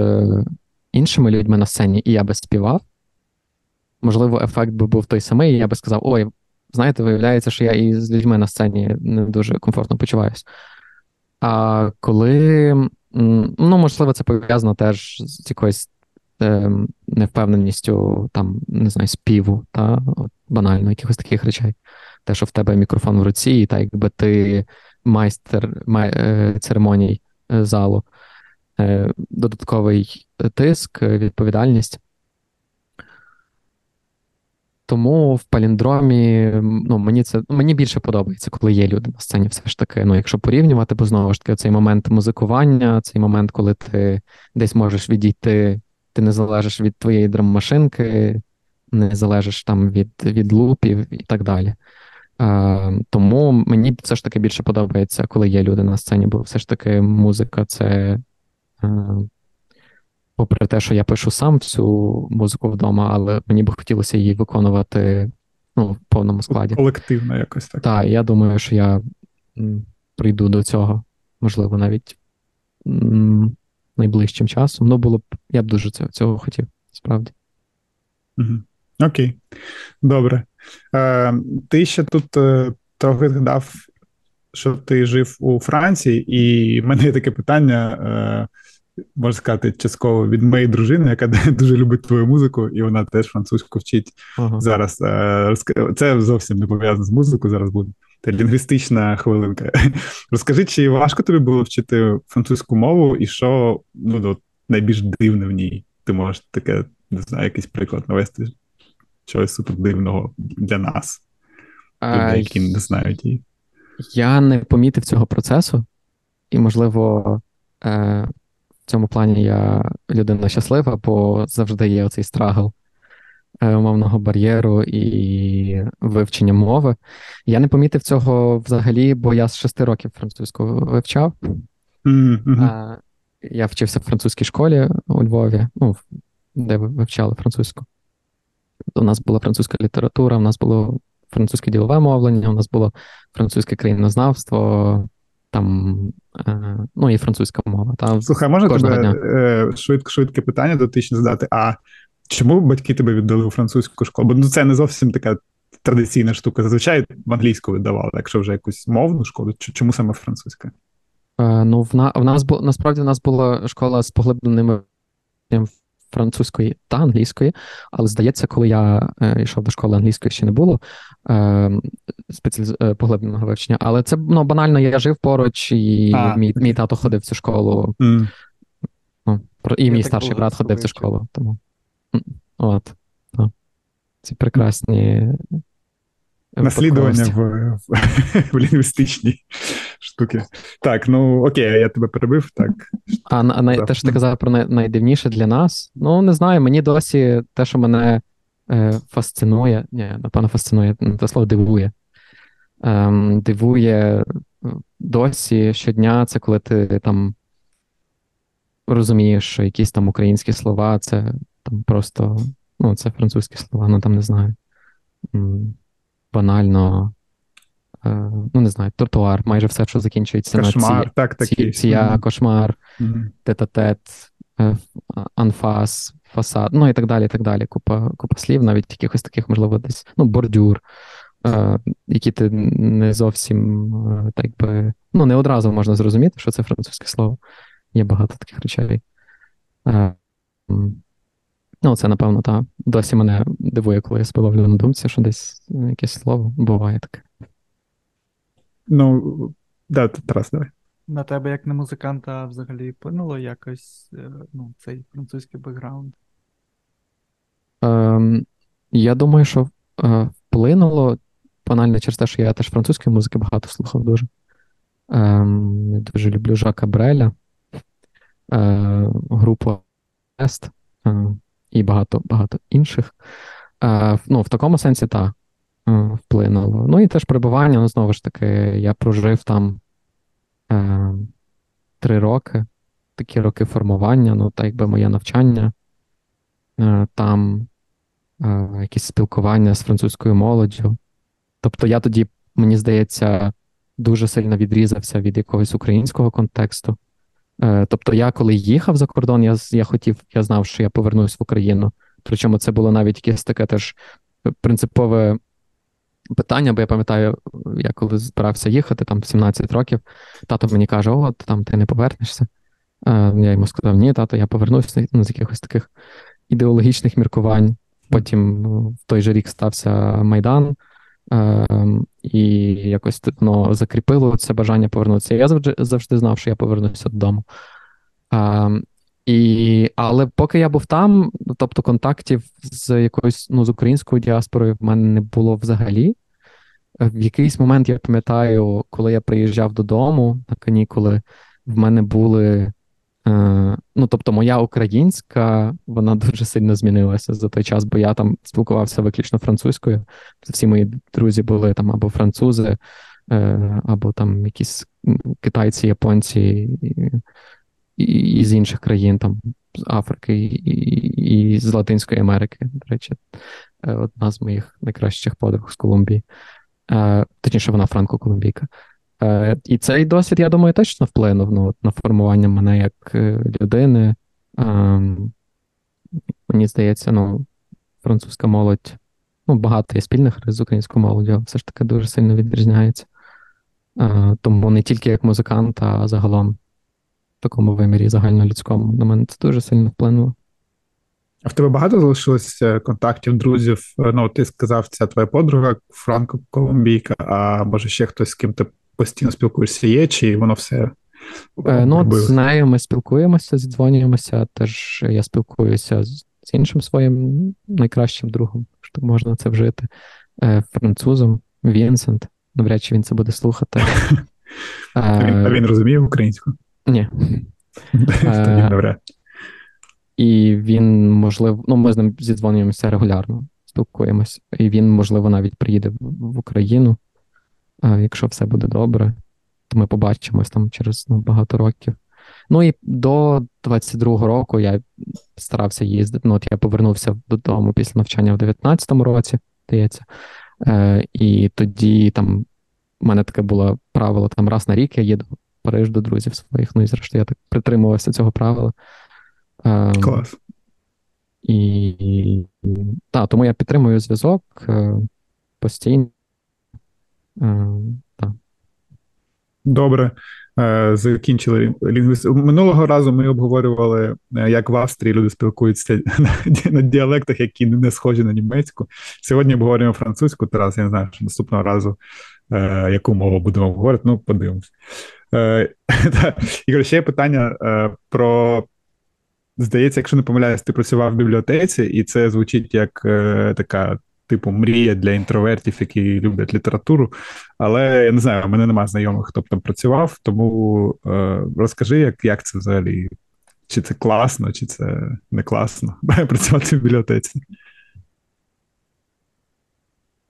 іншими людьми на сцені, і я би співав. Можливо, ефект би був той самий, і я би сказав: ой, знаєте, виявляється, що я і з людьми на сцені не дуже комфортно почуваюся. А коли, ну, можливо, це пов'язано теж з якоюсь е, невпевненістю, там, не знаю, співу, та, от, банально, якихось таких речей. Те, що в тебе мікрофон в руці, і так якби ти майстер май, е, церемоній е, залу, е, додатковий тиск, відповідальність. Тому в паліндромі ну, мені це мені більше подобається, коли є люди на сцені. Все ж таки. Ну, якщо порівнювати, бо знову ж таки, цей момент музикування, цей момент, коли ти десь можеш відійти, ти не залежиш від твоєї драммашинки, не залежиш там від від лупів і так далі. Е, Тому мені все ж таки більше подобається, коли є люди на сцені, бо все ж таки музика це. Е, попри те, що я пишу сам всю музику вдома, але мені би хотілося її виконувати ну, в повному складі. Колективно якось так. Так, я думаю, що я прийду до цього, можливо, навіть найближчим часом. Ну, було б, я б дуже цього, цього хотів, справді. Угу. Окей, добре. Е, Ти ще тут е, трохи згадав, що ти жив у Франції, і в мене є таке питання. Е, можна сказати, частково від моєї дружини, яка дуже любить твою музику, і вона теж французьку вчить ага. зараз. Е, це зовсім не пов'язано з музикою. Зараз буде Це лінгвістична хвилинка. Розкажи, чи важко тобі було вчити французьку мову, і що ну, найбільш дивне в ній? Ти можеш таке, не знаю, якийсь приклад навести чогось супер дивного для нас, людей, які не знають її. Я не помітив цього процесу, і, можливо, е, в цьому плані я людина щаслива, бо завжди є оцей страгл е, умовного бар'єру і вивчення мови. Я не помітив цього взагалі, бо я з шести років французьку вивчав. Mm-hmm. Я вчився в французькій школі у Львові, ну, де вивчали французьку. У нас була французька література, у нас було французьке ділове мовлення, у нас було французьке країнознавство, там, е, ну і французька мова. Та, Слухай, можна тебе е, швидко, швидке питання дотичне задати. А чому батьки тебе віддали у французьку школу? Бо ну, це не зовсім така традиційна штука. Зазвичай в англійську видавали, якщо вже якусь мовну школу, чому саме французька? Е, ну, в, на, в нас насправді в нас була школа з поглибленими французької та англійської, але здається, коли я е, йшов до школи англійської, ще не було е, спеціаліз... Е, поглибленого вивчення. Але це ну, банально, я жив поруч, і а, мій мій тато ходив в цю школу. Mm. Ну, І мій старший брат ходив в цю школу. Тому от. Так. Ці прекрасні Наслідування в, в, в лінгвістичній штуки. Так, ну окей, я тебе перебив. так. А на, те, що ти казав про найдивніше для нас, ну не знаю, мені досі те, що мене е, фасцинує, ні, напевно, фасцинує, те слово дивує. Ем, Дивує е, досі щодня, це коли ти там розумієш, що якісь там українські слова, це там просто, ну, це французькі слова, ну там не знаю банально, е, ну не знаю, тротуар, майже все, що закінчується кошмар, на ці, так, ці, ція, mm-hmm. кошмар, mm-hmm. тет-а-тет, е, анфас, фасад, ну і так далі. і так далі. Купа купа слів, навіть якихось таких, можливо, десь ну, бордюр, е, які ти не зовсім е, так би, ну, не одразу можна зрозуміти, що це французьке слово. Є багато таких речей. Е, Ну, це, напевно, так. Досі мене дивує, коли я спиловлю на думці, що десь якесь слово буває таке. Ну, да, Тарас, давай. На тебе, як на музиканта, взагалі вплинуло якось е, ну, цей французький бекграунд? Ем, Я думаю, що е, вплинуло банально через те, що я теж французької музики багато слухав дуже. Ем, Я дуже люблю Жака Бреля, е, групу Ест. Е, і багато багато інших. Е, ну, В такому сенсі так, е, вплинуло. Ну і теж перебування, ну, знову ж таки, я прожив там е, три роки, такі роки формування, ну, так якби моє навчання, е, там е, якісь спілкування з французькою молоддю. Тобто я тоді, мені здається, дуже сильно відрізався від якогось українського контексту. Е, тобто, я коли їхав за кордон, я я хотів, я знав, що я повернусь в Україну. Причому це було навіть якесь таке теж принципове питання, бо я пам'ятаю, я коли збирався їхати, там 17 років, тато мені каже: О, там ти не повернешся. Е, я йому сказав, ні, тато, я повернуся ну, з якихось таких ідеологічних міркувань. Потім ну, в той же рік стався Майдан. Ем, і якось воно закріпило це бажання повернутися. Я завжди завжди знав, що я повернуся додому. Ем, і, Але поки я був там, тобто контактів з якоюсь ну, з українською діаспорою в мене не було взагалі. В якийсь момент я пам'ятаю, коли я приїжджав додому на канікули, в мене були ну, тобто, моя українська, вона дуже сильно змінилася за той час, бо я там спілкувався виключно французькою. Всі мої друзі були там або французи, е, або там якісь китайці, японці і, і з інших країн, там з Африки і, і з Латинської Америки. До речі, е, одна з моїх найкращих подруг з Колумбії. Точніше, вона франко-колумбійка. Е, І цей досвід, я думаю, точно вплинув ну, на формування мене як е, людини. Е, Мені здається, ну, французька молодь, ну, багато є спільних з українською молоддю, все ж таки дуже сильно відрізняється. Е, Тому не тільки як музикант, а загалом в такому вимірі загальнолюдському на мене це дуже сильно вплинуло. А в тебе багато залишилося контактів, друзів? Ну, ти сказав, це твоя подруга, Франко-Колумбійка, а може ще хтось, з ким ти постійно спілкуєшся, є, чи воно все. Е, ну, от з нею ми спілкуємося, зідзвонюємося. Теж я спілкуюся з іншим своїм найкращим другом, що можна це вжити, е, французом Вінсент. Навряд чи він це буде слухати. А він, а він розуміє українську? Ні. І він, можливо, ну, ми з ним зідзвонюємося регулярно, спілкуємося. І він, можливо, навіть приїде в Україну якщо все буде добре, то ми побачимось там через ну, багато років. Ну і до 22-го року я старався їздити. Ну, от я повернувся додому після навчання в 19-му році, здається. Е, І тоді там у мене таке було правило: там раз на рік я їду в Париж до друзів своїх. Ну і зрештою, я так притримувався цього правила. Ем, Клас. І, і та, тому я підтримую зв'язок е, постійно. Добре. Е, закінчили лінгвіст. Минулого разу ми обговорювали, е, як в Австрії люди спілкуються на діалектах, які не схожі на німецьку. Сьогодні обговорюємо французьку, Тарас, я не знаю, що наступного разу е, яку мову будемо обговорити, ну, подивимось. Ігор, ще є питання про. Здається, якщо не помиляюсь, ти працював в бібліотеці, і це звучить як така типу, мрія для інтровертів, які люблять літературу. Але я не знаю, у мене немає знайомих, хто б там працював, тому е, розкажи, як як це взагалі, чи це класно, чи це не класно працювати в бібліотеці.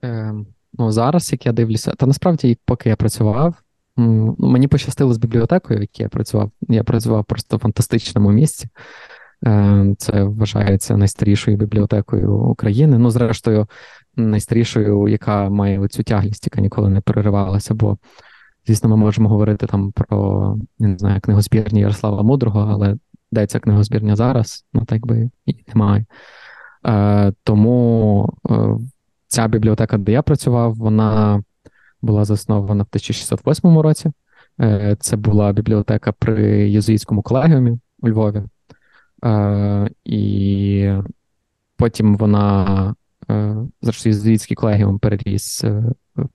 Е, ну, Зараз, як я дивлюся, та насправді, поки я працював, ну, мені пощастило з бібліотекою, в якій я працював. Я працював просто в фантастичному місці. Е, це вважається найстарішою бібліотекою України. Ну, зрештою, найстарішою, яка має цю тяглість, яка ніколи не переривалася. Бо, звісно, ми можемо говорити там про не знаю, книгозбірні Ярослава Мудрого, але де ця книгозбірня зараз, ну так би і немає. Е, Тому е, ця бібліотека, де я працював, вона була заснована в 1608 році. Це була бібліотека при єзуїтському колегіумі у Львові. Е, І потім вона, е, зрештою, звідський колегіум переріс е,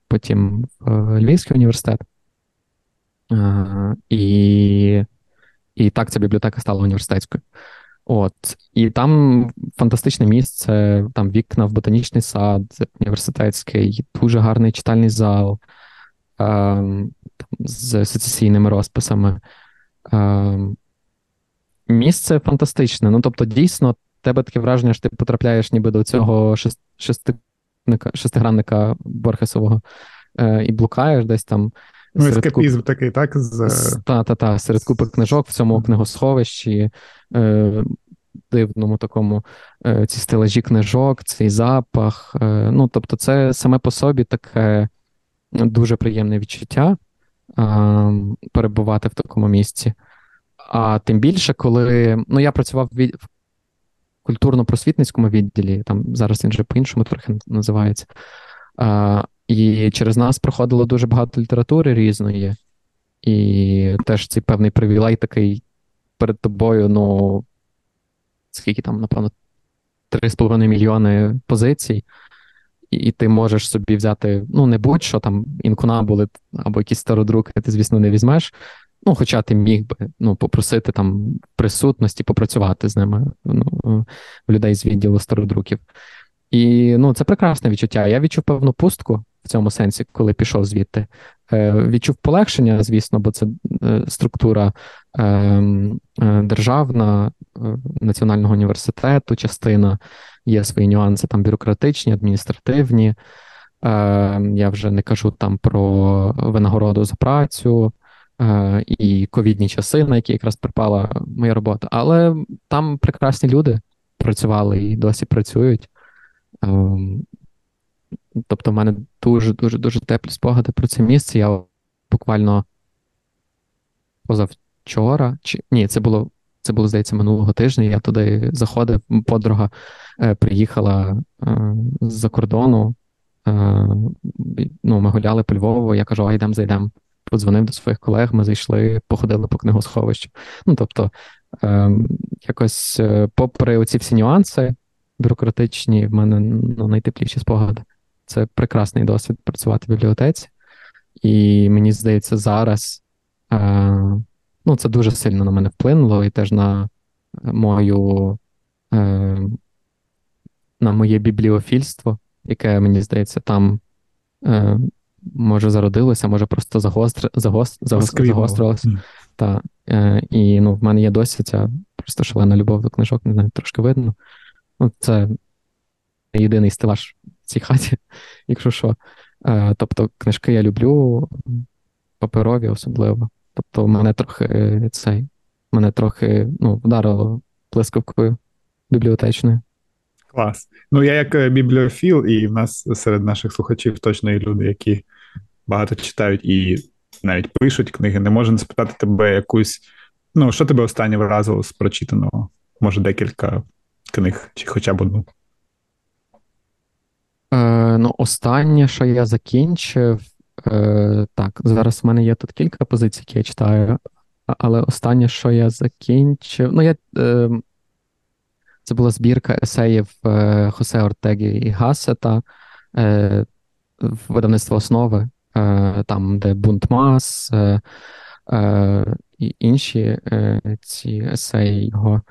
потім в Львівський університет. Е, І і так ця бібліотека стала університетською. От, І там фантастичне місце, там вікна в ботанічний сад, університетський, дуже гарний читальний зал е, з сецесійними розписами. Е, місце фантастичне. Ну, тобто, дійсно, тебе таке враження, що ти потрапляєш ніби до цього шестигранника, шестигранника Борхесового е, і блукаєш десь там. Ну, ескапізм куп... такий, так? З... Та, та, та, серед купи книжок в цьому книгосховищі, е, дивному такому е, ці стелажі книжок, цей запах. Е, ну, Тобто, це саме по собі таке дуже приємне відчуття е, перебувати в такому місці. А тим більше, коли ну я працював в культурно-просвітницькому відділі, там зараз він вже по-іншому трохи називається. А, І через нас проходило дуже багато літератури різної, і теж цей певний привілей такий перед тобою, ну скільки там, напевно, 3,5 мільйони позицій. І ти можеш собі взяти, ну, не будь-що там інкунабули або якісь стародруки, ти, звісно, не візьмеш. Ну, хоча ти міг би ну, попросити там присутності, попрацювати з ними ну, в людей з відділу стародруків. І ну, це прекрасне відчуття. Я відчув певну пустку в цьому сенсі, коли пішов звідти. Е, Відчув полегшення, звісно, бо це е, структура е, е, державна, е, національного університету, частина, є свої нюанси там бюрократичні, адміністративні. Е, Я вже не кажу там про винагороду за працю. Е, і ковідні часи, на які якраз припала моя робота. Але там прекрасні люди працювали і досі працюють. Ем, тобто, в мене дуже дуже дуже теплі спогади про це місце. Я буквально позавчора, чи ні, це було. Це було, здається, минулого тижня. Я туди заходив. Подруга е, приїхала е, з-за кордону. Е, ну, Ми гуляли по Львову. Я кажу, а йдемо зайдемо подзвонив до своїх колег, ми зайшли, походили по книгосховищу. Ну тобто, е, якось, е, попри оці всі нюанси бюрократичні, в мене ну, найтепліші спогади. Це прекрасний досвід працювати в бібліотеці, і мені здається, зараз е, ну, це дуже сильно на мене вплинуло і теж на мою. Е, на моє бібліофільство, яке, мені здається, там е, може зародилося, може просто загостр... загост... загострилося. Mm. Та, е, І ну, в мене є досі ця просто шалена любов до книжок, не знаю, трошки видно. Ну, Це єдиний стелаж в цій хаті, якщо що. Е, Тобто, книжки я люблю, паперові особливо. Тобто, мене трохи цей, мене трохи ну, вдарило блискавкою бібліотечною. Клас. Ну, я як е, бібліофіл, і в нас серед наших слухачів точно є люди, які багато читають і навіть пишуть книги, не можу не спитати тебе якусь. Ну, що тебе останнє вразило з прочитаного? Може, декілька книг, чи хоча б одну? Е, Ну, останнє, що я закінчив. е, Так, зараз в мене є тут кілька позицій, які я читаю, але останнє, що я закінчив. Ну, я. Е, це була збірка есеїв е, Хосе Ортегі і Гасета е, видавництво основи, е, там, де бунт мас і інші ці есеї його.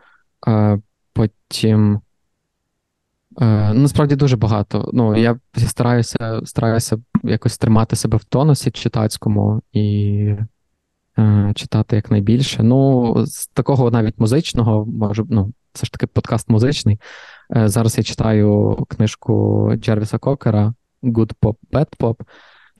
Потім. Ну, Насправді дуже багато. Ну, Я стараюся стараюся якось тримати себе в тонусі читацькому і читати якнайбільше. Ну, з такого навіть музичного, може, ну, все ж таки подкаст музичний. Е, зараз я читаю книжку Джервіса Кокера Good Pop, Bad Pop,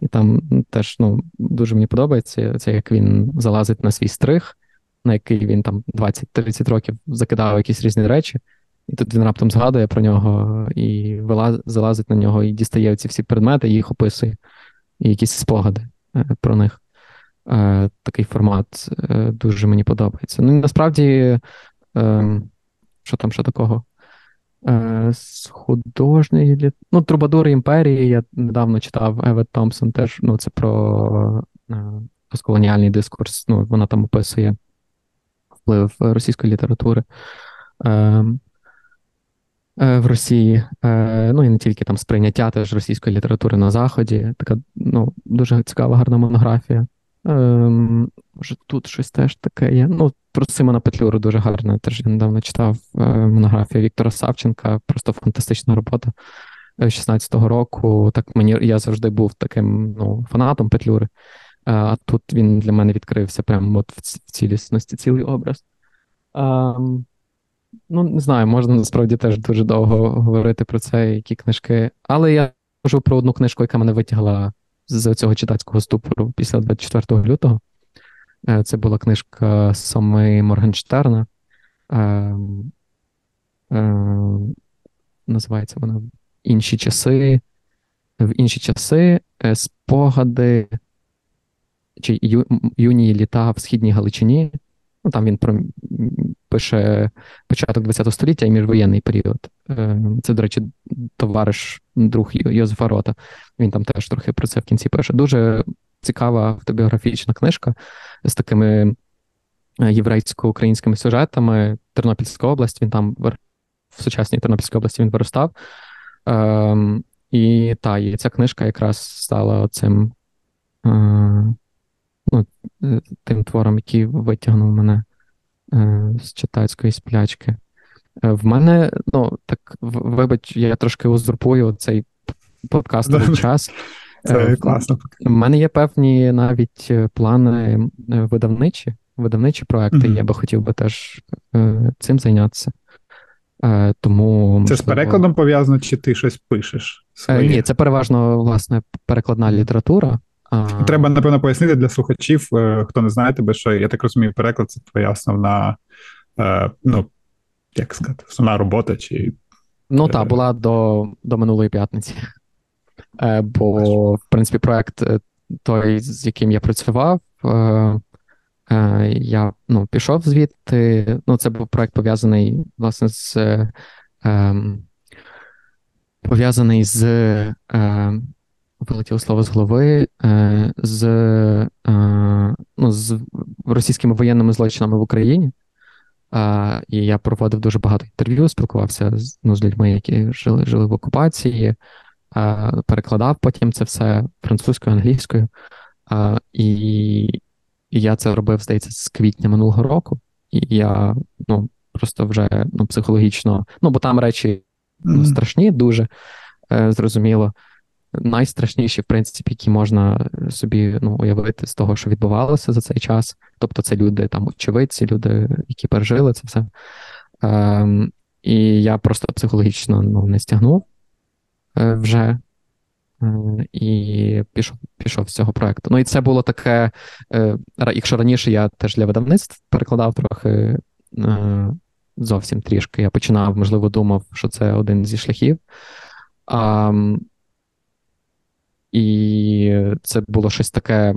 і там теж ну, дуже мені подобається це, як він залазить на свій стриг, на який він там 20-30 років закидав якісь різні речі. І тут він раптом згадує про нього і вилаз, залазить на нього і дістає ці всі предмети, і їх описує, і якісь спогади е, про них. Е, Такий формат дуже мені подобається. Ну і насправді, е, що там ще такого? Е, З художньої ну, Трубадури імперії я недавно читав Евет Томпсон, теж ну, це про е, постколоніальний дискурс. Ну, Вона там описує вплив російської літератури. Е, Е, в Росії, е, ну і не тільки там сприйняття теж російської літератури на Заході. Така ну, дуже цікава, гарна монографія. Ем, тут щось теж таке є. Ну, про Симона Петлюру дуже гарно. Теж я недавно читав е, монографію Віктора Савченка, просто фантастична робота 16-го року. Так мені я завжди був таким ну, фанатом Петлюри. А тут він для мене відкрився прямо от в цілісності, цілий образ. Um, Ну, не знаю, можна насправді теж дуже довго говорити про це, які книжки. Але я кажу про одну книжку, яка мене витягла з цього читацького ступору після 24 лютого. Е, це була книжка Соми Моргенштерна. Е, е, називається вона Інші часи. В інші часи спогади чи ю, юні літа в східній Галичині. Ну, Там він про пише початок ХХ століття і міжвоєнний період. Е, це, до речі, товариш друг Йозефа Рота. Він там теж трохи про це в кінці пише. Дуже цікава автобіографічна книжка з такими е, єврейсько-українськими сюжетами. Тернопільська область, він там в сучасній Тернопільській області він виростав. Ем, і та, і ця книжка якраз стала цим е, ну, тим твором, який витягнув мене Е, з читацької сплячки. Е, в мене, ну, так, вибач, я трошки узурпую цей подкастовий час. Це е, класно. У мене є певні навіть плани видавничі, видавничі проекти. Mm-hmm. Я би хотів би теж цим зайнятися. Тому, Це можливо... з перекладом пов'язано, чи ти щось пишеш? Своє? Ні, це переважно власне перекладна література. Треба, напевно, пояснити для слухачів, е, хто не знає тебе, що я так розумію, переклад це твоя основна, е, ну, як сказати, основна робота. чи... Ну так, була до до минулої п'ятниці. Е, бо, в принципі, проект той, з яким я працював, я ну, пішов звідти. Ну, Це був проект пов'язаний, власне, з ем, пов'язаний з вилетіло слово з голови е, з е, ну, з російськими воєнними злочинами в Україні. Е, і я проводив дуже багато інтерв'ю, спілкувався ну, з людьми, які жили жили в окупації, е, перекладав потім це все французькою, англійською. Е, і, і я це робив, здається, з квітня минулого року. І я ну, просто вже ну, психологічно, ну бо там речі ну, страшні, дуже е, зрозуміло найстрашніші, в принципі, які можна собі ну, уявити з того, що відбувалося за цей час. Тобто, це люди там очевидці, люди, які пережили це все. Ем, І я просто психологічно ну, не стягнув е, вже. Е, і пішов пішов з цього проекту. Ну і це було таке. Е, якщо раніше я теж для видавництв перекладав трохи е, зовсім трішки. Я починав, можливо, думав, що це один зі шляхів. А, і це було щось таке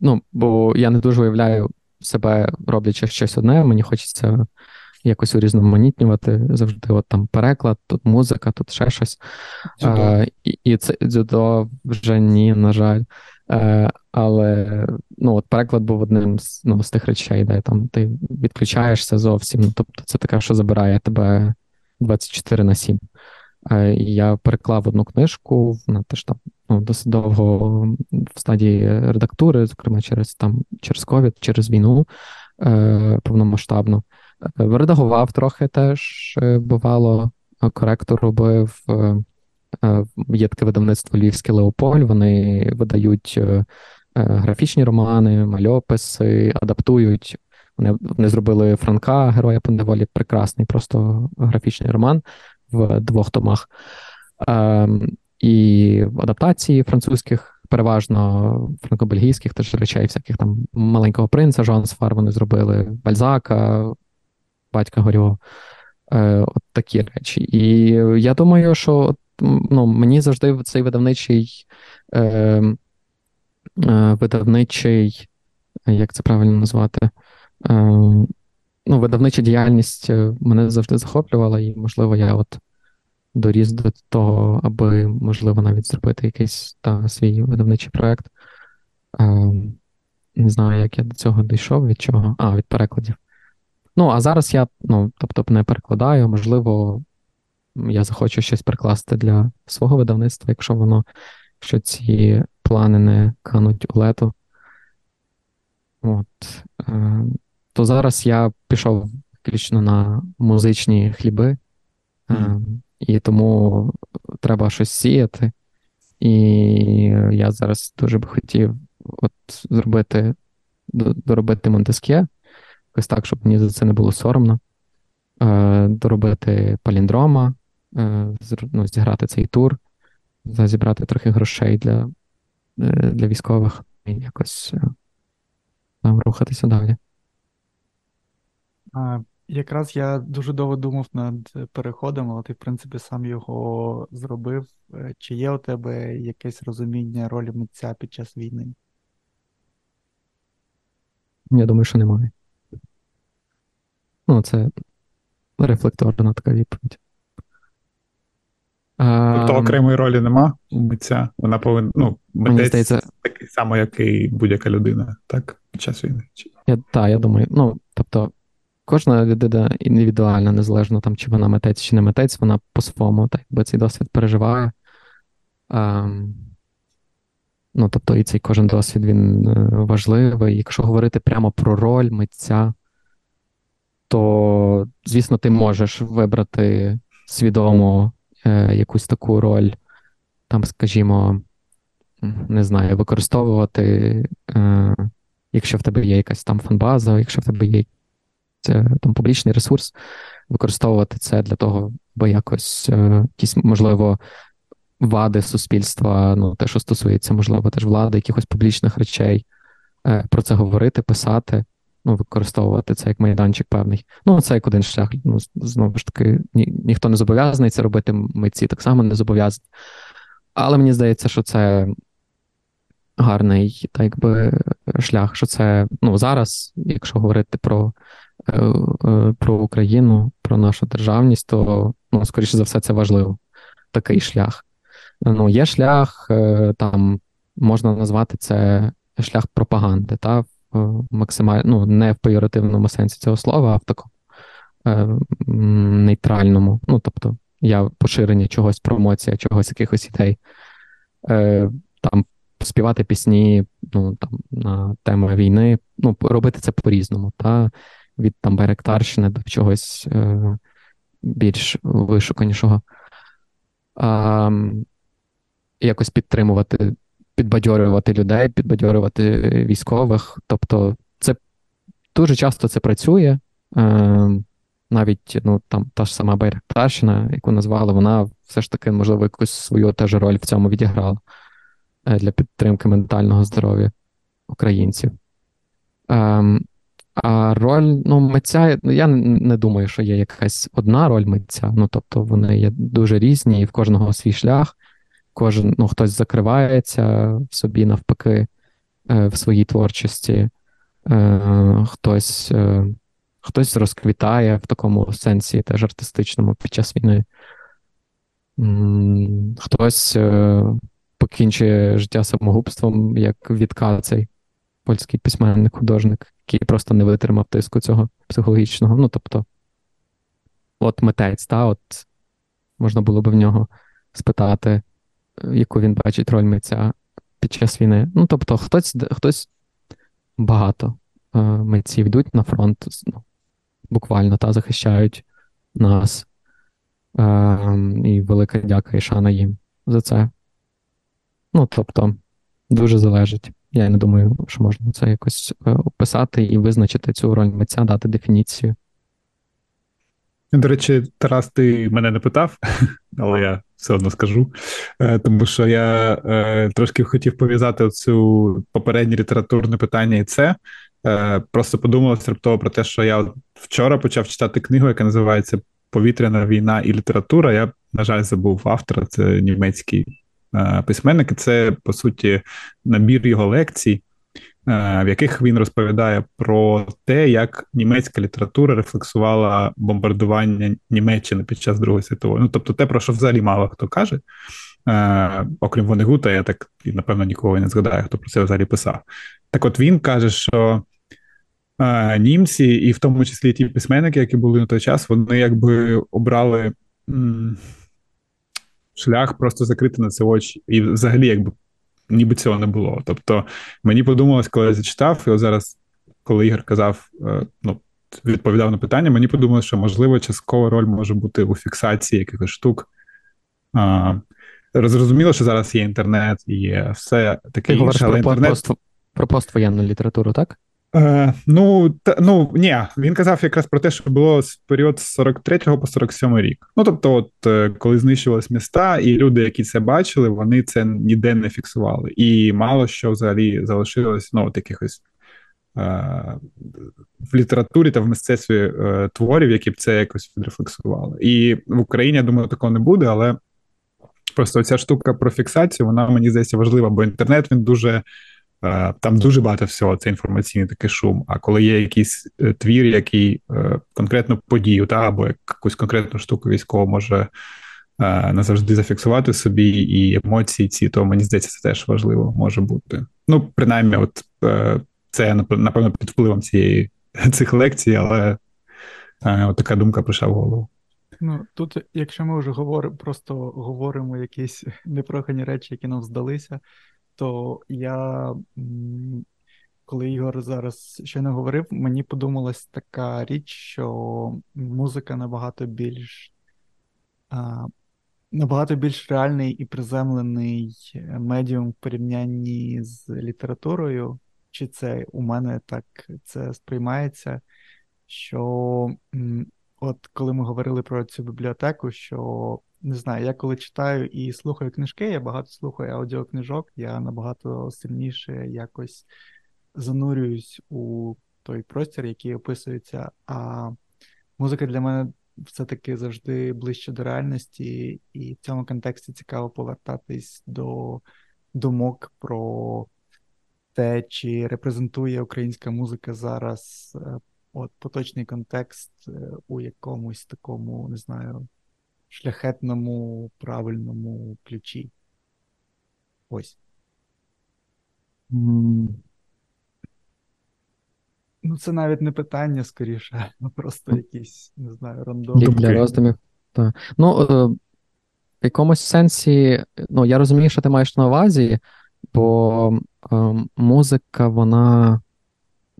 Ну, бо я не дуже уявляю себе, роблячи щось одне, мені хочеться якось урізноманітнювати завжди. От там переклад, тут музика, тут ще щось. А, І і це дзюдо вже ні, на жаль. А, але ну, от переклад був одним з ну, з тих речей, де там ти відключаєшся зовсім. Ну, Тобто це таке, що забирає тебе 24 на 7. Я переклав одну книжку, вона теж там ну, досить довго в стадії редактури, зокрема через там через ковід, через війну е, повномасштабну. Е, редагував трохи теж, е, бувало, коректор робив. Е, є таке видавництво Львівське Леополь, вони видають графічні романи, мальописи, адаптують. Вони вони зробили Франка, героя по неволі, прекрасний, просто графічний роман в двох томах. Ем, І адаптації французьких, переважно франко-бельгійських теж речей, всяких там маленького принца, Жоан Сфар вони зробили, Бальзака, батька Горьо. Е, От такі речі. І я думаю, що ну, мені завжди цей видавничий. Е, е, Видавничий, як це правильно назвати? Е, ну, видавнича діяльність е, мене завжди захоплювала, і, можливо, я от доріс до того, аби, можливо, навіть зробити якийсь та, свій видавничий проєкт. Е, не знаю, як я до цього дійшов, від чого. А, від перекладів. Ну, а зараз я ну, тобто, не перекладаю, можливо, я захочу щось перекласти для свого видавництва, якщо воно, що ці плани не кануть у лету. От то зараз я пішов виключно на музичні хліби, mm. і тому треба щось сіяти. І я зараз дуже би хотів от зробити, доробити Монтескє, якось так, щоб мені за це не було соромно. Е, доробити паліндрома, е, ну, зіграти цей тур, зібрати трохи грошей для для військових і якось там рухатися далі. А, Якраз я дуже довго думав над переходом, але ти, в принципі, сам його зробив. Е, чи є у тебе якесь розуміння ролі митця під час війни? Я думаю, що немає. Ну, це рефлекторна така відповідь. Тобто окремої ролі нема у митця. Вона повинна. Ну, митець здається... такий самий, як і будь-яка людина, так? Під час війни. Так, я думаю. Ну, тобто, кожна людина індивідуальна, незалежно там, чи вона митець, чи не митець, вона по-своєму так якби цей досвід переживає. А, ну, Тобто, і цей кожен досвід він е, важливий. Якщо говорити прямо про роль митця, то, звісно, ти можеш вибрати свідомо е, якусь таку роль, там, скажімо, не знаю, використовувати, е, якщо в тебе є якась там фанбаза, якщо в тебе є це там публічний ресурс, використовувати це для того, аби якось е, якісь, можливо, вади суспільства, ну, те, що стосується, можливо, теж влади, якихось публічних речей, е, про це говорити, писати, ну, використовувати це як майданчик певний. Ну, це як один шлях. Ну, Знову ж таки, ні, ніхто не зобов'язаний це робити, митці так само не зобов'язані. Але мені здається, що це гарний так би, шлях, що це ну, зараз, якщо говорити про Е, е, про Україну, про нашу державність, то ну, скоріше за все, це важливо. Такий шлях. Ну, Є шлях, е, там можна назвати це шлях пропаганди, та максимально ну, не в пейоративному сенсі цього слова, а в такому е, нейтральному. Ну, тобто, я поширення чогось, промоція чогось, якихось ідей. Е, Там співати пісні ну, там, на тему війни, ну, робити це по-різному. Та? від там Байректарщини до чогось е, більш вишуканішого. А, Якось підтримувати, підбадьорювати людей, підбадьорювати військових. Тобто, це дуже часто це працює. Е, навіть ну, там та ж сама Байректарщина, яку назвали, вона все ж таки, можливо, якусь свою теж роль в цьому відіграла е, для підтримки ментального здоров'я українців. Ем, а роль ну, митця, ну, я не думаю, що є якась одна роль митця. Ну, тобто вони є дуже різні, і в кожного свій шлях. Кожен ну, хтось закривається в собі навпаки, в своїй творчості, хтось хтось розквітає в такому сенсі, теж артистичному під час війни. Хтось покінчує життя самогубством, як Вітка, цей польський письменник, художник, який просто не витримав тиску цього психологічного. Ну, тобто, от митець, та, от можна було б в нього спитати, яку він бачить роль митця під час війни. Ну, тобто, хтось хтось багато е, митців йдуть на фронт, ну, буквально та захищають нас. Е, І велика дяка і шана їм за це. Ну, тобто, дуже залежить. Я не думаю, що можна це якось е, описати і визначити цю роль митця, дати дефініцію. До речі, Тарас, ти мене не питав, але я все одно скажу. Е, тому що я е, трошки хотів пов'язати цю попереднє літературне питання і це. Просто подумав раптово про те, що я вчора почав читати книгу, яка називається Повітряна війна і література. Я, на жаль, забув автора, це німецький Е, письменники. Це по суті набір його лекцій, е, в яких він розповідає про те, як німецька література рефлексувала бомбардування Німеччини під час Другої світової. Ну тобто, те, про що взагалі мало хто каже. Е, окрім Вонегута, я так напевно нікого не згадаю, хто про це взагалі писав. Так, от він каже, що е, німці, і в тому числі ті письменники, які були на той час, вони якби обрали шлях просто закрити на це очі. І взагалі, якби ніби цього не було. Тобто мені подумалось, коли я зачитав, і от зараз, коли Ігор казав, е, ну, відповідав на питання, мені подумалось, що можливо часткова роль може бути у фіксації якихось штук. А, Зрозуміло, що зараз є інтернет і є все таке інше, але про, інтернет... Про поствоєнну літературу, так? Е, Ну та, ну ні, він казав якраз про те, що було з період з 43 по 47 рік. Ну тобто, от е, коли знищувались міста, і люди, які це бачили, вони це ніде не фіксували. І мало що взагалі залишилось ну, от якихось е, в літературі та в мистецтві е, творів, які б це якось відрефлексували. І в Україні я думаю, такого не буде, але просто ця штука про фіксацію, вона мені здається важлива, бо інтернет він дуже. Е, там дуже багато всього, це інформаційний такий шум. А коли є якийсь е, твір, який е, конкретну подію, та або якусь конкретну штуку військову може назавжди зафіксувати собі, і емоції ці, то мені здається, це теж важливо може бути. Ну, принаймні, от це напевно під впливом цієї цих лекцій, але от така думка прийшла в голову. Ну тут, якщо ми вже говоримо, просто говоримо якісь непрохані речі, які нам здалися то я, коли Ігор зараз ще не говорив, мені подумалась така річ, що музика набагато більш набагато більш реальний і приземлений медіум в порівнянні з літературою. Чи це у мене так це сприймається? Що от коли ми говорили про цю бібліотеку, що не знаю, я коли читаю і слухаю книжки, я багато слухаю аудіокнижок, я набагато сильніше якось занурююсь у той простір, який описується. А музика для мене все-таки завжди ближче до реальності, і в цьому контексті цікаво повертатись до думок про те, чи репрезентує українська музика зараз е, от поточний контекст е, у якомусь такому, не знаю шляхетному правильному ключі. Ось. Ну, це навіть не питання скоріше, а просто якісь, не знаю, рандом. Для роздумів. Так. Ну, е, в якомусь сенсі, ну, я розумію, що ти маєш на увазі, бо е, музика, вона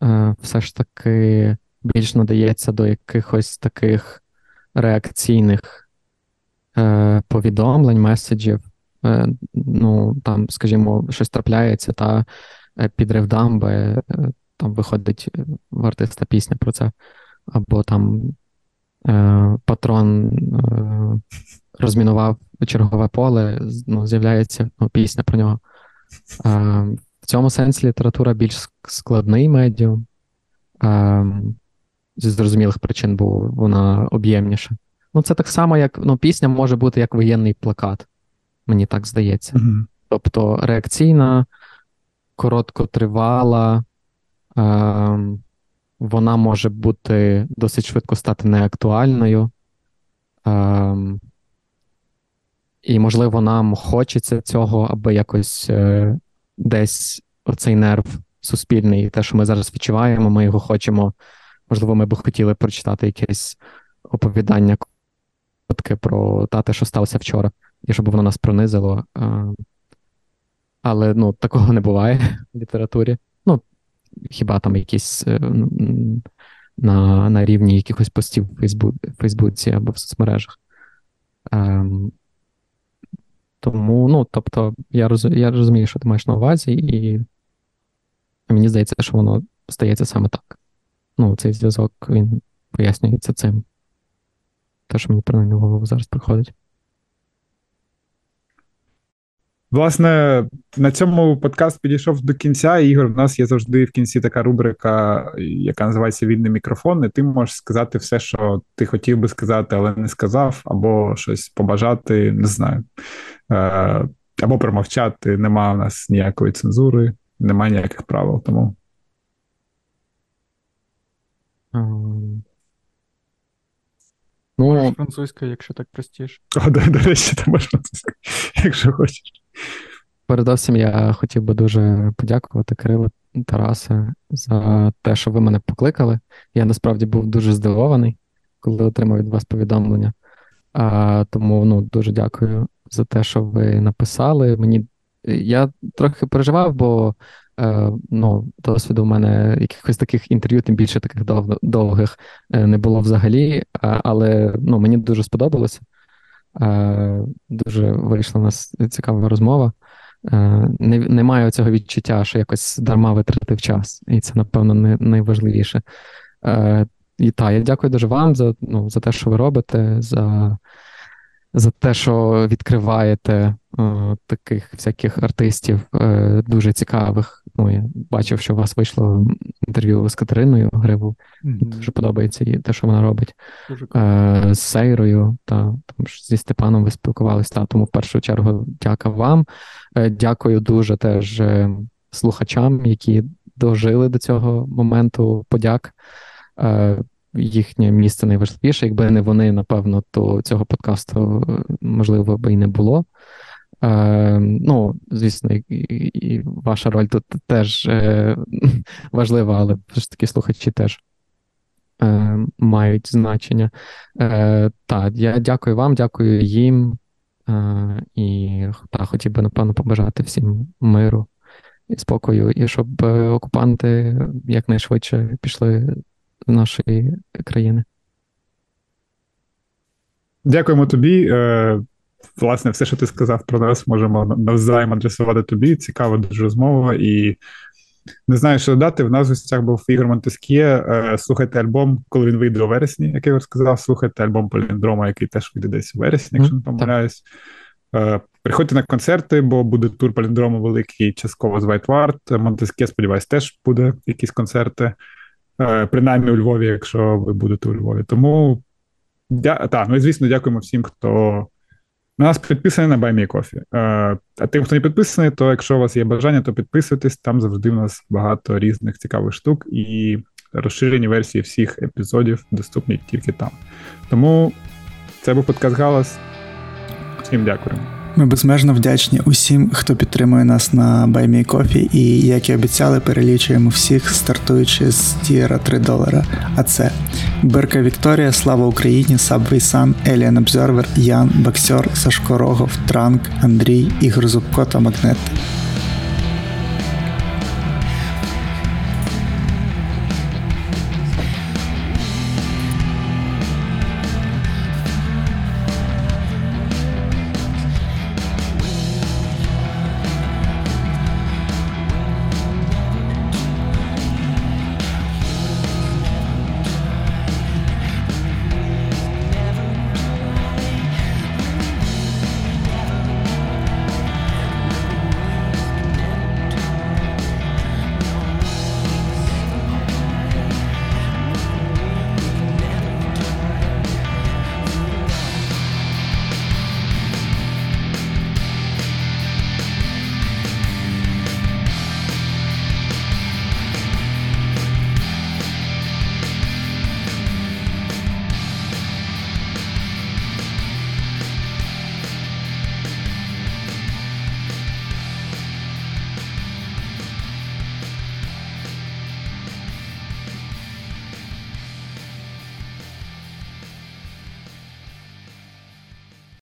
е, все ж таки більш надається до якихось таких реакційних е, повідомлень, меседжів. Е, ну, там, скажімо, щось трапляється, та е, підрив дамби, там виходить в артиста пісня про це, або там патрон розмінував чергове поле, ну, з'являється ну, пісня про нього. В цьому сенсі література більш складний медіум. Зі зрозумілих причин, бо вона об'ємніша. Ну, це так само, як ну, пісня може бути як воєнний плакат, мені так здається. Mm-hmm. Тобто реакційна, короткотривала, е, вона може бути досить швидко стати неактуальною. Е, і, можливо, нам хочеться цього, аби якось е, десь оцей нерв суспільний, те, що ми зараз відчуваємо, ми його хочемо. Можливо, ми б хотіли прочитати якесь оповідання про те, що сталося вчора, і щоб воно нас пронизило. Але ну, такого не буває в літературі. Ну, хіба там якісь е, на на рівні якихось постів в Фейсбуці або в соцмережах. Ем, Тому, ну, тобто, я роз, я розумію, що ти маєш на увазі, і мені здається, що воно стається саме так. Ну, цей зв'язок він пояснюється цим. Те, що мені принаймні в голову зараз приходить. Власне, на цьому подкаст підійшов до кінця. Ігор, в нас є завжди в кінці така рубрика, яка називається Вільний мікрофон. І ти можеш сказати все, що ти хотів би сказати, але не сказав, або щось побажати, не знаю. Е, або промовчати. Нема у нас ніякої цензури, немає ніяких правил. Тому. Ну, французька, якщо так простіше. О, до, до речі, ти можеш французька, якщо хочеш. Передовсім я хотів би дуже подякувати Кирилу Тарасе за те, що ви мене покликали. Я насправді був дуже здивований, коли отримав від вас повідомлення. А, Тому ну, дуже дякую за те, що ви написали. Мені я трохи переживав, бо е, ну, досвіду в мене якихось таких інтерв'ю, тим більше таких дов, довгих е, не було взагалі. Але ну, мені дуже сподобалося. Е, дуже вийшла у нас цікава розмова. Е, не, Немає цього відчуття, що якось дарма витратив час, і це, напевно, не, найважливіше. Е, І так, я дякую дуже вам за ну, за те, що ви робите, за за те, що відкриваєте е, таких всяких артистів е, дуже цікавих. Ну, я бачив, що у вас вийшло інтерв'ю з Катериною Гриву. Mm-hmm. Дуже подобається і те, що вона робить. Е, З Сейрою та там зі Степаном ви спілкувалися. Та, тому в першу чергу дяка вам. Е, Дякую дуже теж е, слухачам, які дожили до цього моменту. Подяк. Е, їхнє місце найважливіше. Якби не вони, напевно, то цього подкасту можливо би і не було. Е, Ну, звісно, і, і ваша роль тут теж е, важлива, але все ж таки слухачі теж е, мають значення. Е, Так, я дякую вам, дякую їм. Е, І та, хотів би, напевно, побажати всім миру і спокою, і щоб е, окупанти якнайшвидше пішли нашої країни. Дякуємо тобі. Власне, все, що ти сказав про нас, можемо навзаєм адресувати тобі. Цікава дуже розмова. І не знаю, що додати. В нас в гостях був Ігор Монтескіє. Е, слухайте альбом, коли він вийде у вересні, як я вже сказав. Слухайте альбом Поліндрома, який теж вийде десь у вересні, якщо не помиляюсь. Е, приходьте на концерти, бо буде тур Поліндрому великий частково з White Ward. Монтеск'є, сподіваюсь, теж буде якісь концерти. Е, принаймні у Львові, якщо ви будете у Львові. Тому дя... так, ну і звісно, дякуємо всім, хто на нас підписаний на Баймі Кофі. а тим, хто не підписаний, то якщо у вас є бажання, то підписуйтесь. Там завжди в нас багато різних цікавих штук, і розширені версії всіх епізодів доступні тільки там. Тому це був подкаст Галас. Всім дякуємо. Ми безмежно вдячні усім, хто підтримує нас на BuyMeCoffee і, як і обіцяли, перелічуємо всіх, стартуючи з тієра 3 долара. А це Берка Вікторія, Слава Україні, Subway Sun, Alien Observer, Ян, Боксер, Сашко Рогов, Транк, Андрій, Ігор Зубко та Магнет.